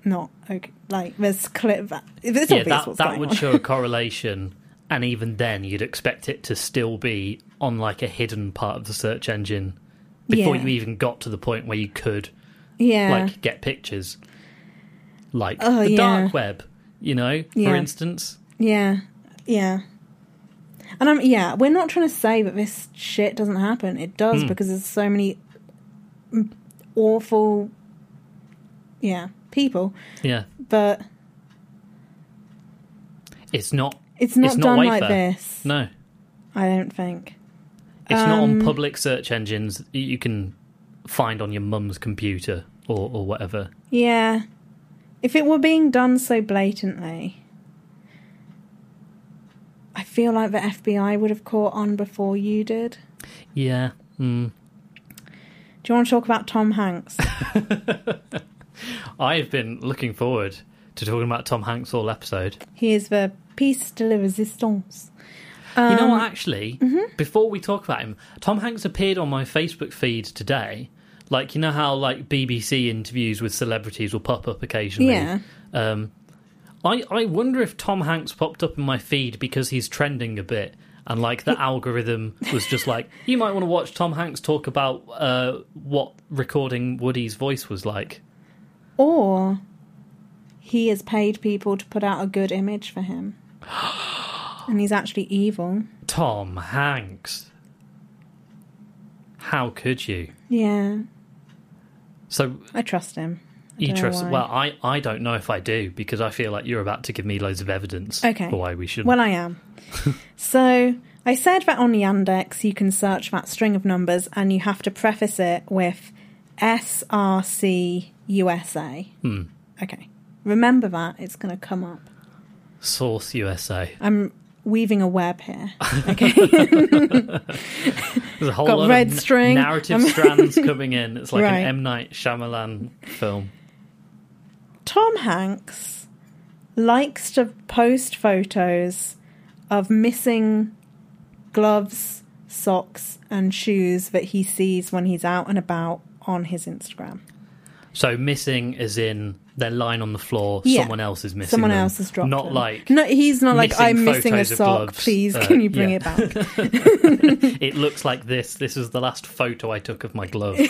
not okay. Like, there's clear that it's yeah, that that would on. show a correlation, and even then, you'd expect it to still be on like a hidden part of the search engine before Yeah. you even got to the point where you could yeah, like get pictures like Oh, the yeah. dark web you know for instance yeah, yeah. And I'm yeah, we're not trying to say that this shit doesn't happen. It does Hmm. because there's so many mm, awful, yeah, people. yeah But it's not it's not It's not done like this. no I don't think. it's not on Um, public search engines you can find on your mum's computer or, or whatever Yeah. If it were being done so blatantly, I feel like the FBI would have caught on before you did. yeah mm. Do you want to talk about Tom Hanks? I've been looking forward to talking about Tom Hanks all episode. He is the piece de la resistance. you know Um, what? Actually, mm-hmm. before we talk about him, Tom Hanks appeared on my Facebook feed today. Like you know how like BBC interviews with celebrities will pop up occasionally. Yeah. Um, I I wonder if Tom Hanks popped up in my feed because he's trending a bit, and like the algorithm was just like, you might want to watch Tom Hanks talk about uh, what recording Woody's voice was like. Or he has paid people to put out a good image for him. and he's actually evil. Tom Hanks. How could you? Yeah. So I trust him. I you trust? why. Well, I I don't know if I do because I feel like you're about to give me loads of evidence Okay. for why we should. Well, I am. so I said that on Yandex you can search that string of numbers and you have to preface it with SRC USA. Hmm. Okay. Remember that. It's going to come up. Source USA. I'm weaving a web here. Okay. There's a whole Got lot red of n- string. narrative strands coming in. It's like Right. an M Night Shyamalan film. Tom Hanks likes to post photos of missing gloves, socks, and shoes that he sees when he's out and about on his Instagram. So missing as in they're lying on the floor. Yeah. Someone else is missing. Someone them. else has dropped Not them. like no, he's not like I'm missing a sock. gloves." Please, Uh, can you bring yeah. it back? it looks like this. This is the last photo I took of my glove.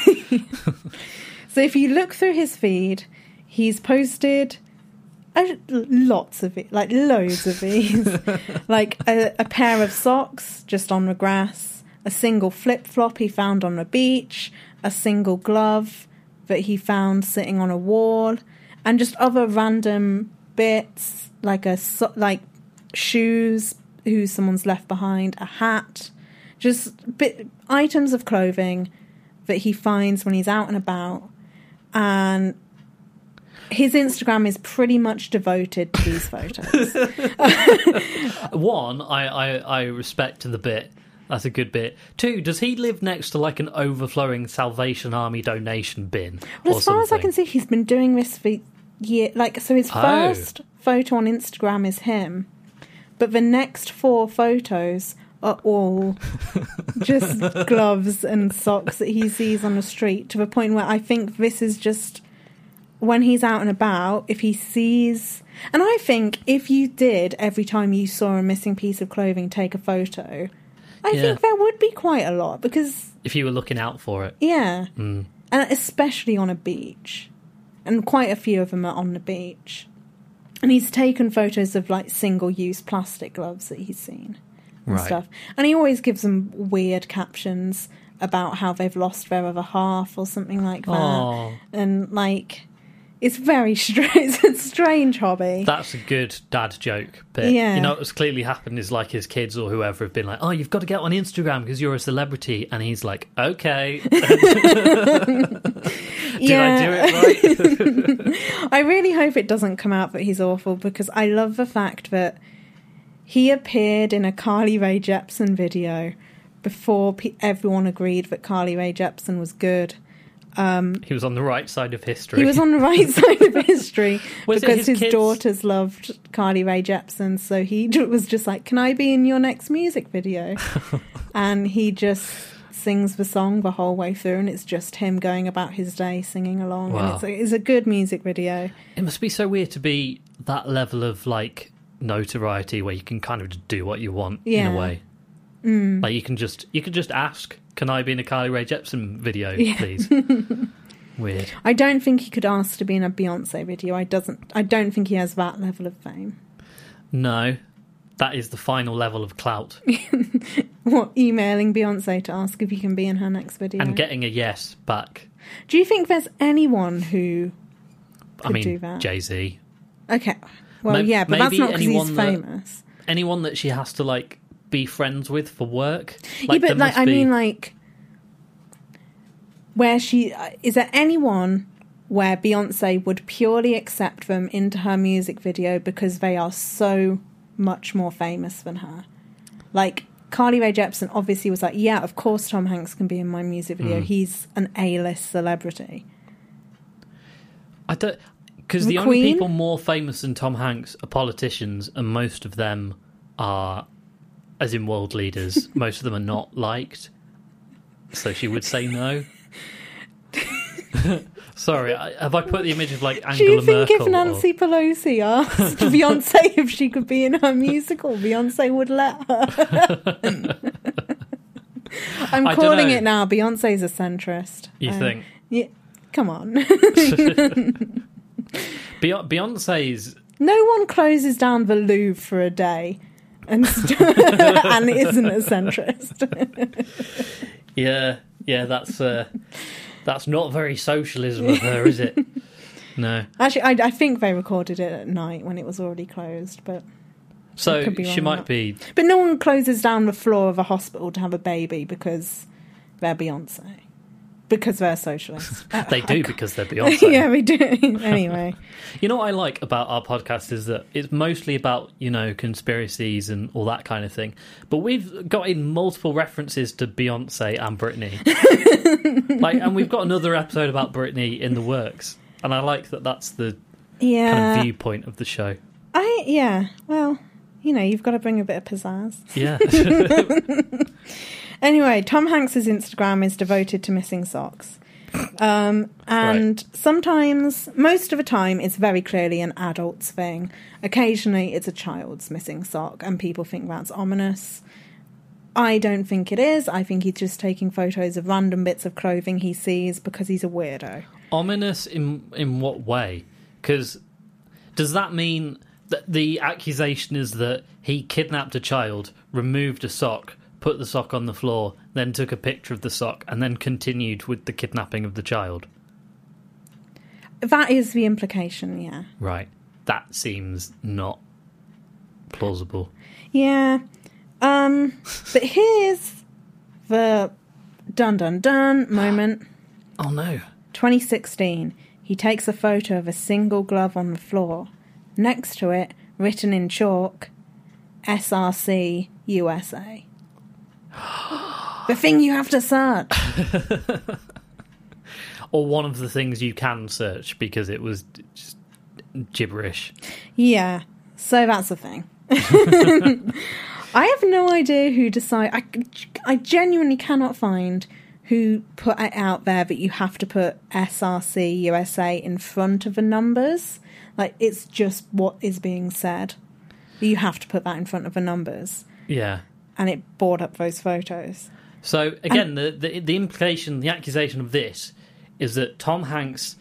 So if you look through his feed, he's posted a, lots of it, like loads of these, like a, a pair of socks just on the grass, a single flip flop he found on the beach, a single glove that he found sitting on a wall, and just other random bits like a so- like shoes who someone's left behind, a hat, just bit items of clothing that he finds when he's out and about and his Instagram is pretty much devoted to these photos. One, I, I, I respect the bit. That's a good bit. Two, does he live next to like an overflowing Salvation Army donation bin? But or as far as I can see, he's been doing this for years. Like, so his Oh. first photo on Instagram is him, but the next four photos are all just gloves and socks that he sees on the street. To the point where I think this is just when he's out and about. If he sees, and I think if you did every time you saw a missing piece of clothing take a photo, I Yeah. think there would be quite a lot because if you were looking out for it. yeah, Mm. and especially on a beach, and quite a few of them are on the beach. And he's taken photos of like single-use plastic gloves that he's seen and Right. stuff, and he always gives them weird captions about how they've lost their other half or something like that, Oh, and like it's very strange. It's a strange hobby. that's a good dad joke bit. Yeah. You know what's clearly happened is like his kids or whoever have been like, "Oh, you've got to get on Instagram because you're a celebrity," and he's like, "Okay, did I do it right?" I really hope it doesn't come out that he's awful because I love the fact that he appeared in a Carly Rae Jepsen video before everyone agreed that Carly Rae Jepsen was good. He was on the right side of history. He was on the right side of history because his his, kids- daughters loved Carly Rae Jepsen, so he was just like, "Can I be in your next music video?" and he just sings the song the whole way through, and it's just him going about his day singing along. Wow. And it's, a, it's a good music video. It must be so weird to be that level of like notoriety where you can kind of do what you want in a way. Mm. Like you can just you can just ask, "Can I be in a Carly Rae Jepsen video, Yeah. please?" weird. I don't think he could ask to be in a Beyonce video. I doesn't. I don't think he has that level of fame. No, that is the final level of clout, What emailing Beyonce to ask if he can be in her next video? and getting a yes back. Do you think there's anyone who? I Could mean, do that. Jay Z. Okay, well, May- yeah, but that's not because he's anyone that- famous. Anyone that she has to like be friends with for work. yeah, but like I be- mean, like where she uh, is there anyone where Beyonce would purely accept them into her music video because they are so much more famous than her? Like Carly Rae Jepsen obviously was like, yeah, of course Tom Hanks can be in my music video. Mm. He's an A-list celebrity. I don't because The the only people more famous than Tom Hanks are politicians, and most of them are, as in world leaders, most of them are not liked. So she would say no. Sorry, I, have I put the image of like Angela Do you think Merkel? if Nancy Pelosi asked Beyonce if she could be in her musical, Beyonce would let her? I'm I calling it now. Beyonce's a centrist. You Um, think Yeah, come on. Bey- Beyonce's? no one closes down the Louvre for a day and, st- and isn't a centrist. Yeah, yeah, that's uh, that's not very socialism of her, is it? No. Actually, I, I think they recorded it at night when it was already closed, but So could be she might be. but no one closes down the floor of a hospital to have a baby because they're Beyonce. Because they're socialists. They do because they're Beyonce. yeah, we do. anyway, You know what I like about our podcast is that it's mostly about, you know, conspiracies and all that kind of thing. But we've got in multiple references to Beyonce and Britney. like and we've got another episode about Britney in the works. And I like that that's the yeah, kind of viewpoint of the show. I yeah. Well, you know, you've got to bring a bit of pizzazz. Yeah. Anyway, Tom Hanks's Instagram is devoted to missing socks. Um, and sometimes, most of the time, it's very clearly an adult's thing. Occasionally, it's a child's missing sock, and people think that's ominous. I don't think it is. I think he's just taking photos of random bits of clothing he sees because he's a weirdo. Ominous in in what way? Because does that mean that the accusation is that he kidnapped a child, removed a sock, put the sock on the floor, then took a picture of the sock, and then continued with the kidnapping of the child? That is the implication, yeah. Right. That seems not plausible. Yeah. Um, but here's the dun dun dun moment. Oh no. 2016, he takes a photo of a single glove on the floor. Next to it, written in chalk, SRC USA. The thing you have to search. Or one of the things you can search because it was just gibberish. Yeah, so that's the thing. I have no idea who decide. I, I genuinely cannot find who put it out there that you have to put SRC USA in front of the numbers. Like it's just what is being said. You have to put that in front of the numbers, Yeah. And it brought up those photos. So again, the, the the implication, the accusation of this is that Tom Hanks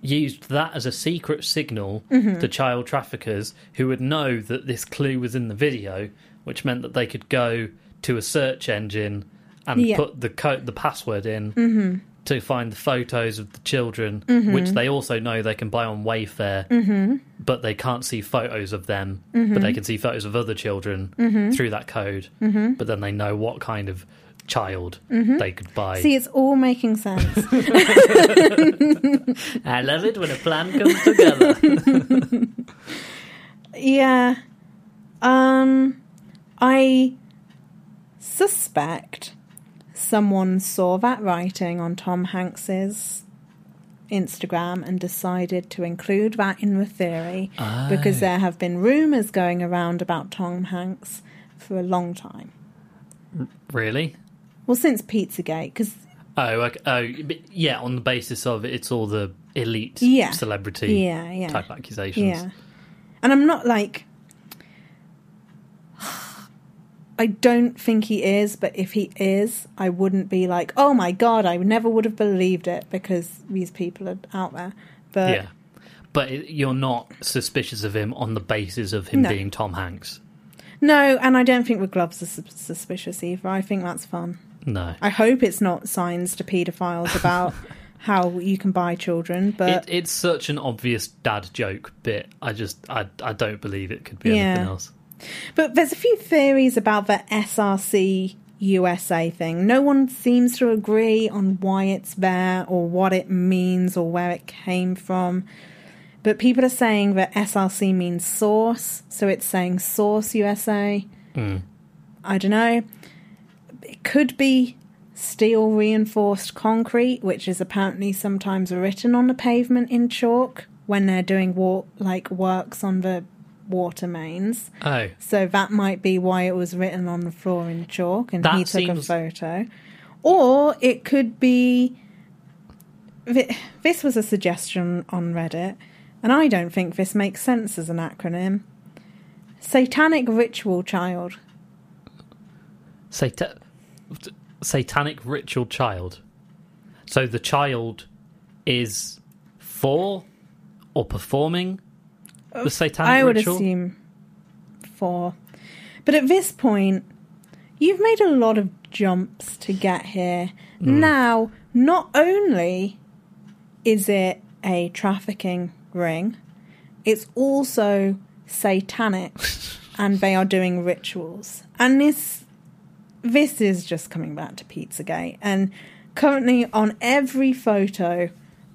used that as a secret signal Mm-hmm. to child traffickers who would know that this clue was in the video, which meant that they could go to a search engine and Yeah. put the code, the password in to find the photos of the children, mm-hmm. which they also know they can buy on Wayfair, mm-hmm. but they can't see photos of them, but mm-hmm. they can see photos of other children through that code. But then they know what kind of child they could buy. See, it's all making sense. I love it when a plan comes together. Yeah. Um I suspect someone saw that writing on Tom Hanks's Instagram and decided to include that in the theory because there ah. have been rumors going around about Tom Hanks for a long time. really? Well, since Pizzagate cuz Oh, okay. oh, yeah. On the basis of it, it's all the elite Yeah. celebrity yeah, yeah. type accusations. Yeah. And I'm not like. I don't think he is, but if he is, I wouldn't be like, oh my god, I never would have believed it because these people are out there. But yeah. But you're not suspicious of him on the basis of him No. being Tom Hanks. no, and I don't think the gloves are sus- suspicious either. I think that's fun. No. I hope it's not signs to paedophiles about how you can buy children, but it, it's such an obvious dad joke bit. I just, I, I don't believe it could be Yeah. anything else. But there's a few theories about the SRC USA thing. No one seems to agree on why it's there or what it means or where it came from. But people are saying that SRC means source, so it's saying source USA. Mm. I don't know. It could be steel reinforced concrete, which is apparently sometimes written on the pavement in chalk when they're doing wa- like works on the water mains. Oh, So that might be why it was written on the floor in chalk and That he took a photo. Or it could be. This was a suggestion on Reddit, and I don't think this makes sense as an acronym. Satanic Ritual Child. Sata- satanic ritual child. So the child is for or performing the satanic I would ritual. assume four. But at this point, you've made a lot of jumps to get here. Hmm. Now, not only is it a trafficking ring, it's also satanic and they are doing rituals. And this this is just coming back to Pizzagate and currently on every photo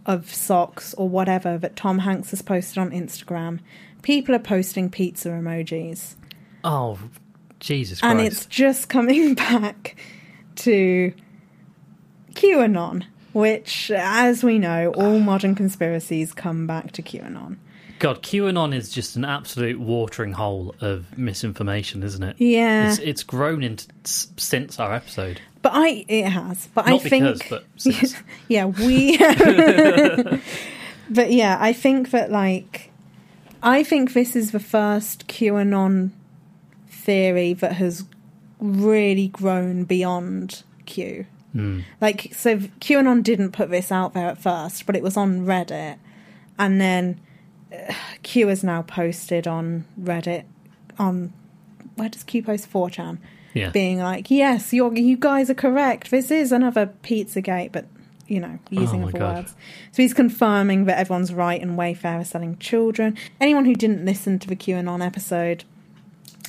of socks or whatever that Tom Hanks has posted on Instagram, people are posting pizza emojis. Oh, Jesus Christ! And it's just coming back to QAnon, which, as we know, all ah. modern conspiracies come back to QAnon. God, QAnon is just an absolute watering hole of misinformation, isn't it? Yeah. It's, it's grown in since our episode. But I, it has. But I Not think, because, but since. yeah, we. but yeah, I think that like, I think this is the first QAnon theory that has really grown beyond Q. Hmm. Like, so QAnon didn't put this out there at first, but it was on Reddit, and then uh, Q is now posted on Reddit on where does Q post 4chan? Yeah. being like, "Yes, you you guys are correct. This is another Pizzagate," but you know, using Oh other God. words. So he's confirming that everyone's right and Wayfair is selling children. Anyone who didn't listen to the QAnon episode,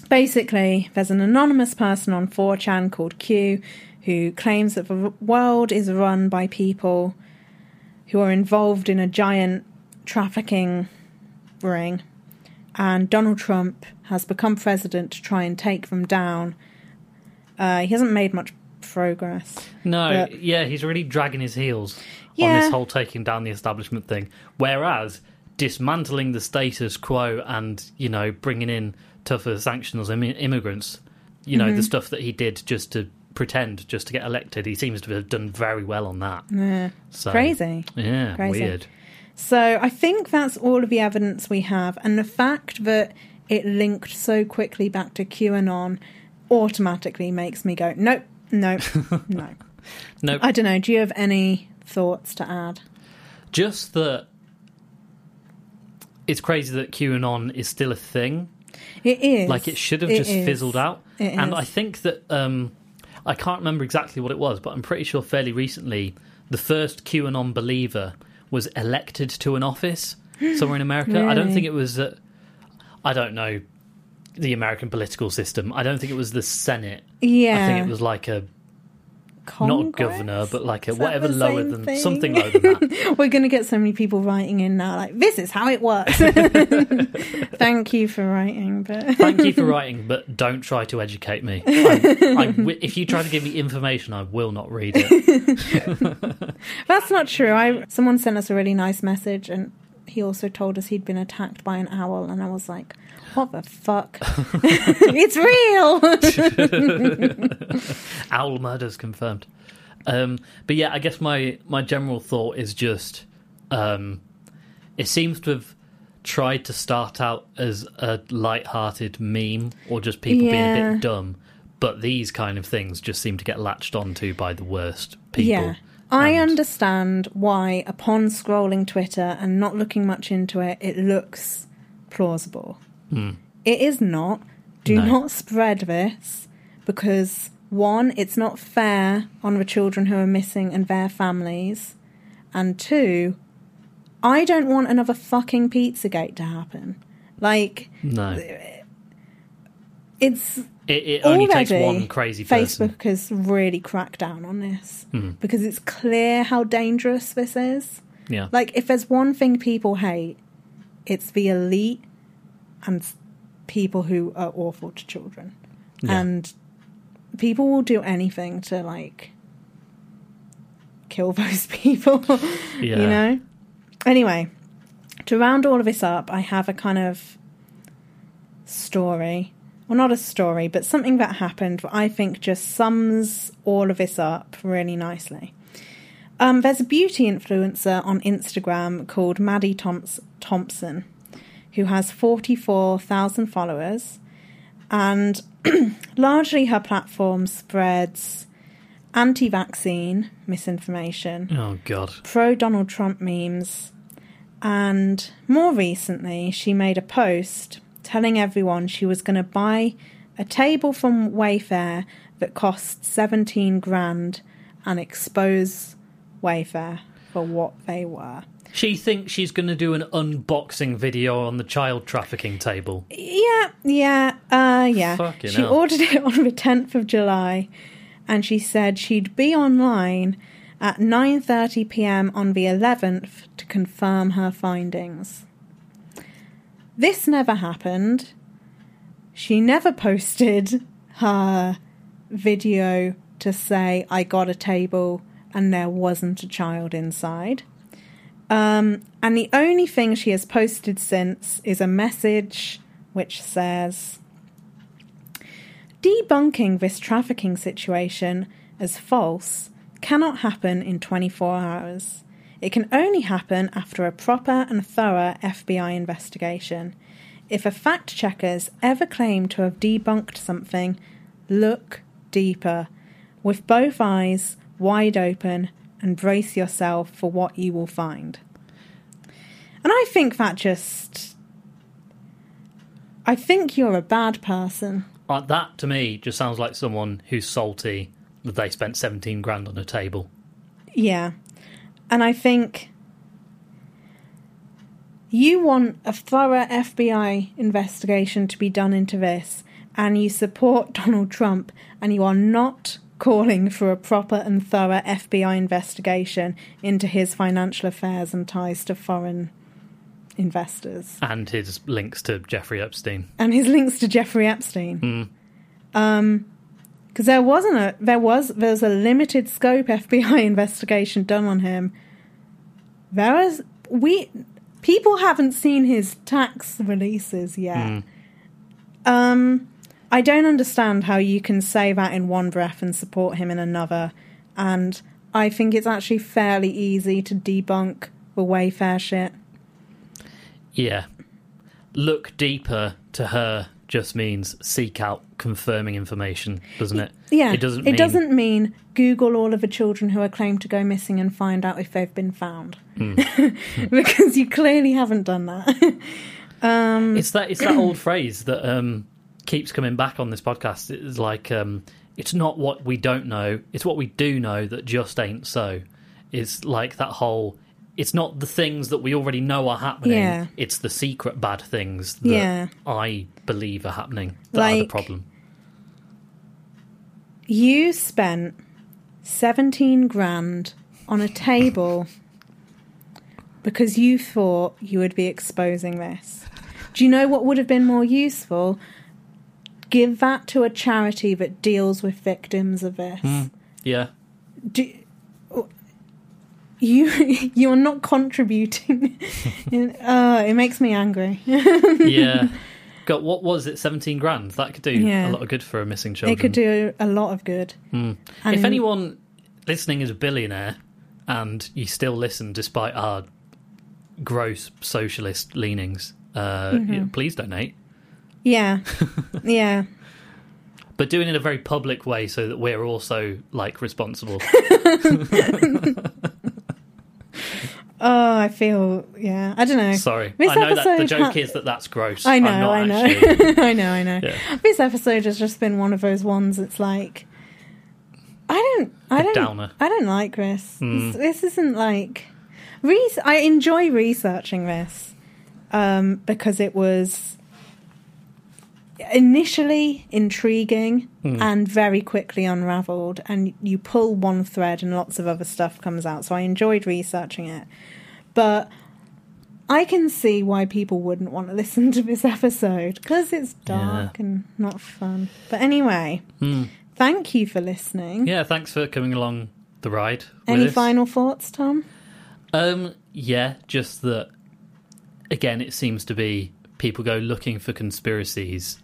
basically, there's an anonymous person on 4chan called Q who claims that the world is run by people who are involved in a giant trafficking ring, and Donald Trump has become president to try and take them down. Uh, he hasn't made much progress. No, But- yeah, he's really dragging his heels on this whole taking down the establishment thing. Whereas dismantling the status quo and you know bringing in tougher sanctions on immi- immigrants, you know Mm-hmm. the stuff that he did just to pretend, just to get elected, he seems to have done very well on that. Yeah. So, Crazy. yeah, Crazy. weird. So I think that's all of the evidence we have, and the fact that it linked so quickly back to QAnon automatically makes me go, nope, nope, no. No, I don't know. Do you have any thoughts to add? just that it's crazy that QAnon is still a thing. It is like it should have It just is. fizzled out. It and is. I think that um, I can't remember exactly what it was, but I'm pretty sure fairly recently the first QAnon believer was elected to an office somewhere in America. I don't think it was. Uh, I don't know the American political system. I don't think it was the Senate. Yeah, I think it was like a not a governor, but like a whatever lower than thing? something lower than that. We're going to get so many people writing in now, like this is how it works. Thank you for writing, but Thank you for writing, but don't try to educate me. I, I if you try to give me information, I will not read it. That's not true. I someone sent us a really nice message, and he also told us he'd been attacked by an owl, and I was like, "What the fuck? it's real." Owl murders confirmed. Um, but yeah, I guess my my general thought is just um, it seems to have tried to start out as a light-hearted meme or just people being a bit dumb, but these kind of things just seem to get latched onto by the worst people. yeah, I And- understand why, upon scrolling Twitter and not looking much into it, it looks plausible. Hmm. It is not. Do No. not spread this because one, it's not fair on the children who are missing and their families, and two, I don't want another fucking Pizzagate to happen. Like No, it's it, it only takes Already, one crazy person. Facebook has really cracked down on this Hmm. because it's clear how dangerous this is. Yeah, Like, if there's one thing people hate, it's the elite and people who are awful to children. Yeah. And people will do anything to, like, kill those people. Yeah. You know? Anyway, to round all of this up, I have a kind of story. Well, not a story, but something that happened that I think just sums all of this up really nicely. Um, there's a beauty influencer on Instagram called Maddie Thoms- Thompson, who has 44,000 followers, and largely her platform spreads anti vaccine misinformation, Oh God. pro Donald Trump memes, and more recently, she made a post telling everyone she was going to buy a table from Wayfair that cost 17 grand and expose Wayfair for what they were. She thinks she's going to do an unboxing video on the child trafficking table. Yeah, yeah, uh, yeah. Fucking she hell. ordered it on the 10th of July and she said she'd be online at 9:30 p.m. on the 11th to confirm her findings. This never happened. She never posted her video to say I got a table and there wasn't a child inside. Um, and the only thing she has posted since is a message which says Debunking this trafficking situation as false cannot happen in 24 hours. It can only happen after a proper and thorough FBI investigation. If a fact checkers ever claim to have debunked something, look deeper, with both eyes wide open, and brace yourself for what you will find. And I think that just. I think you're a bad person. Uh, that to me just sounds like someone who's salty that they spent 17 grand on a table. Yeah. And I think you want a thorough FBI investigation to be done into this, and you support Donald Trump, and you are not calling for a proper and thorough FBI investigation into his financial affairs and ties to foreign investors And his links to Jeffrey Epstein. and his links to Jeffrey Epstein. Um, because there wasn't a there was there was a limited scope FBI investigation done on him. There was we people haven't seen his tax releases yet. Um, I don't understand how you can say that in one breath and support him in another. And I think it's actually fairly easy to debunk the Wayfair shit. Yeah. Look deeper to her just means seek out confirming information, doesn't it? Yeah, It doesn't It mean doesn't mean Google all of the children who are claimed to go missing and find out if they've been found, Hmm. because you clearly haven't done that. um, It's that it's that old phrase that um, keeps coming back on this podcast. It's like um, it's not what we don't know; it's what we do know that just ain't so. It's like that whole. It's not the things that we already know are happening. Yeah. It's the secret bad things that Yeah. I believe are happening that are the Like- problem. you spent seventeen grand on a table because you thought you would be exposing this. Do you know what would have been more useful? Give that to a charity that deals with victims of this. Yeah, do, you you are not contributing. uh, it makes me angry. yeah. Got what was it? Seventeen grand. That could do Yeah. a lot of good for a missing children. it could do a lot of good. Mm. And- if anyone listening is a billionaire and you still listen despite our gross socialist leanings, uh, Mm-hmm. yeah, please donate. Yeah, yeah, But doing it in a very public way so that we're also like responsible. Oh, I feel yeah. I don't know. Sorry, This I know that the joke ha- is that that's gross. I I'm know, I know, I know, I know. Yeah. This episode has just been one of those ones. It's like I don't, I don't, downer. I don't like this. Mm. This, this isn't like. Re- I enjoy researching this um, because it was initially intriguing Hmm. and very quickly unraveled, and you pull one thread and lots of other stuff comes out. So I enjoyed researching it, but. I can see why people wouldn't want to listen to this episode because it's dark and not fun. But anyway, Mm. thank you for listening. Yeah, thanks for coming along the ride. Any this. final thoughts, Tom? Um, yeah, just that. Again, it seems to be people go looking for conspiracies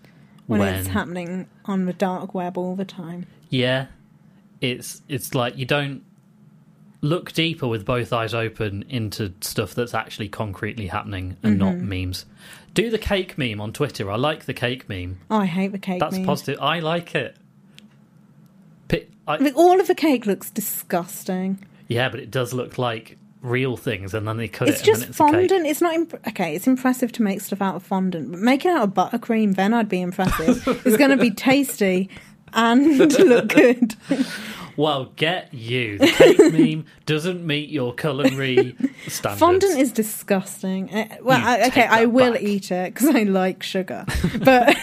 When, when, it's happening on the dark web all the time. yeah, it's it's like you don't look deeper with both eyes open into stuff that's actually concretely happening and not Mm-hmm. memes. Do the cake meme on Twitter. I like the cake meme. Oh, I hate the cake. Meme. That's meme. positive. I like it. Pi- I, Like, all of the cake looks disgusting. yeah, but it does look like real things, and then they cut It's it, just and then it's cake. fondant. It's not imp- okay. It's impressive to make stuff out of fondant, but make it out of buttercream, then I'd be impressive. it's going to be tasty and look good. Well, get you. The cake meme doesn't meet your culinary standards. Fondant is disgusting. Uh, Well, I, okay, I will back. eat it because I like sugar, but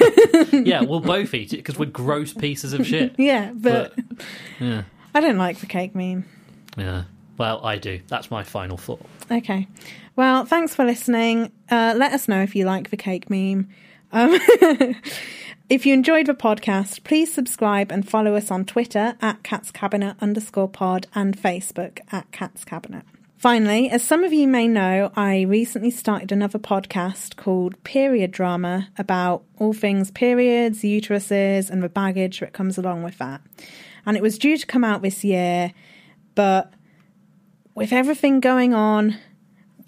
yeah, we'll both eat it because we're gross pieces of shit. yeah, but, But yeah, I don't like the cake meme. yeah. Well, I do. That's my final thought. Okay. Well, thanks for listening. Uh, let us know if you like the cake meme. Um, if you enjoyed the podcast, please subscribe and follow us on Twitter at Cats Cabinet underscore pod and Facebook at Cats Cabinet. Finally, as some of you may know, I recently started another podcast called Period Drama about all things periods, uteruses, and the baggage that comes along with that. And it was due to come out this year, but with everything going on,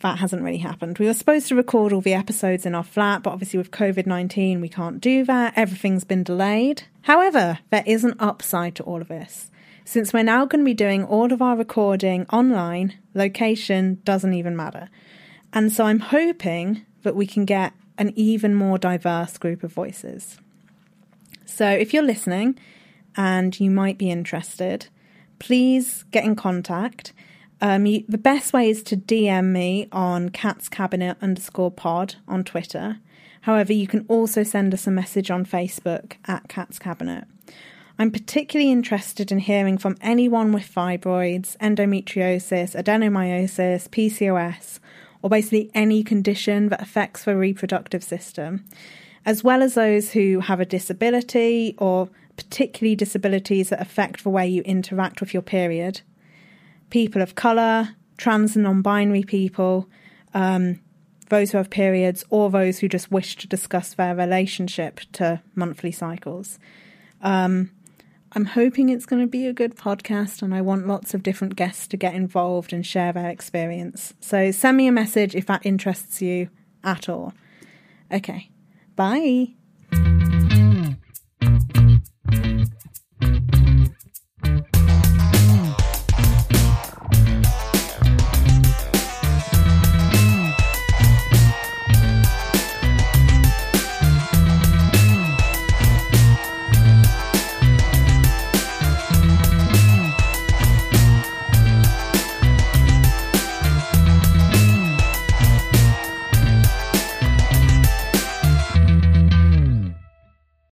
that hasn't really happened. We were supposed to record all the episodes in our flat, but obviously with COVID 19, we can't do that. Everything's been delayed. However, there is an upside to all of this. Since we're now going to be doing all of our recording online, location doesn't even matter. And so I'm hoping that we can get an even more diverse group of voices. So if you're listening and you might be interested, please get in contact. Um, you, the best way is to DM me on Cats Cabinet underscore pod on Twitter. However, you can also send us a message on Facebook at Cats Cabinet. I'm particularly interested in hearing from anyone with fibroids, endometriosis, adenomyosis, PCOS, or basically any condition that affects the reproductive system, as well as those who have a disability or particularly disabilities that affect the way you interact with your period people of colour, trans and non binary people, um, those who have periods, or those who just wish to discuss their relationship to monthly cycles. Um, I'm hoping it's going to be a good podcast, and I want lots of different guests to get involved and share their experience. So send me a message if that interests you at all. Okay, bye.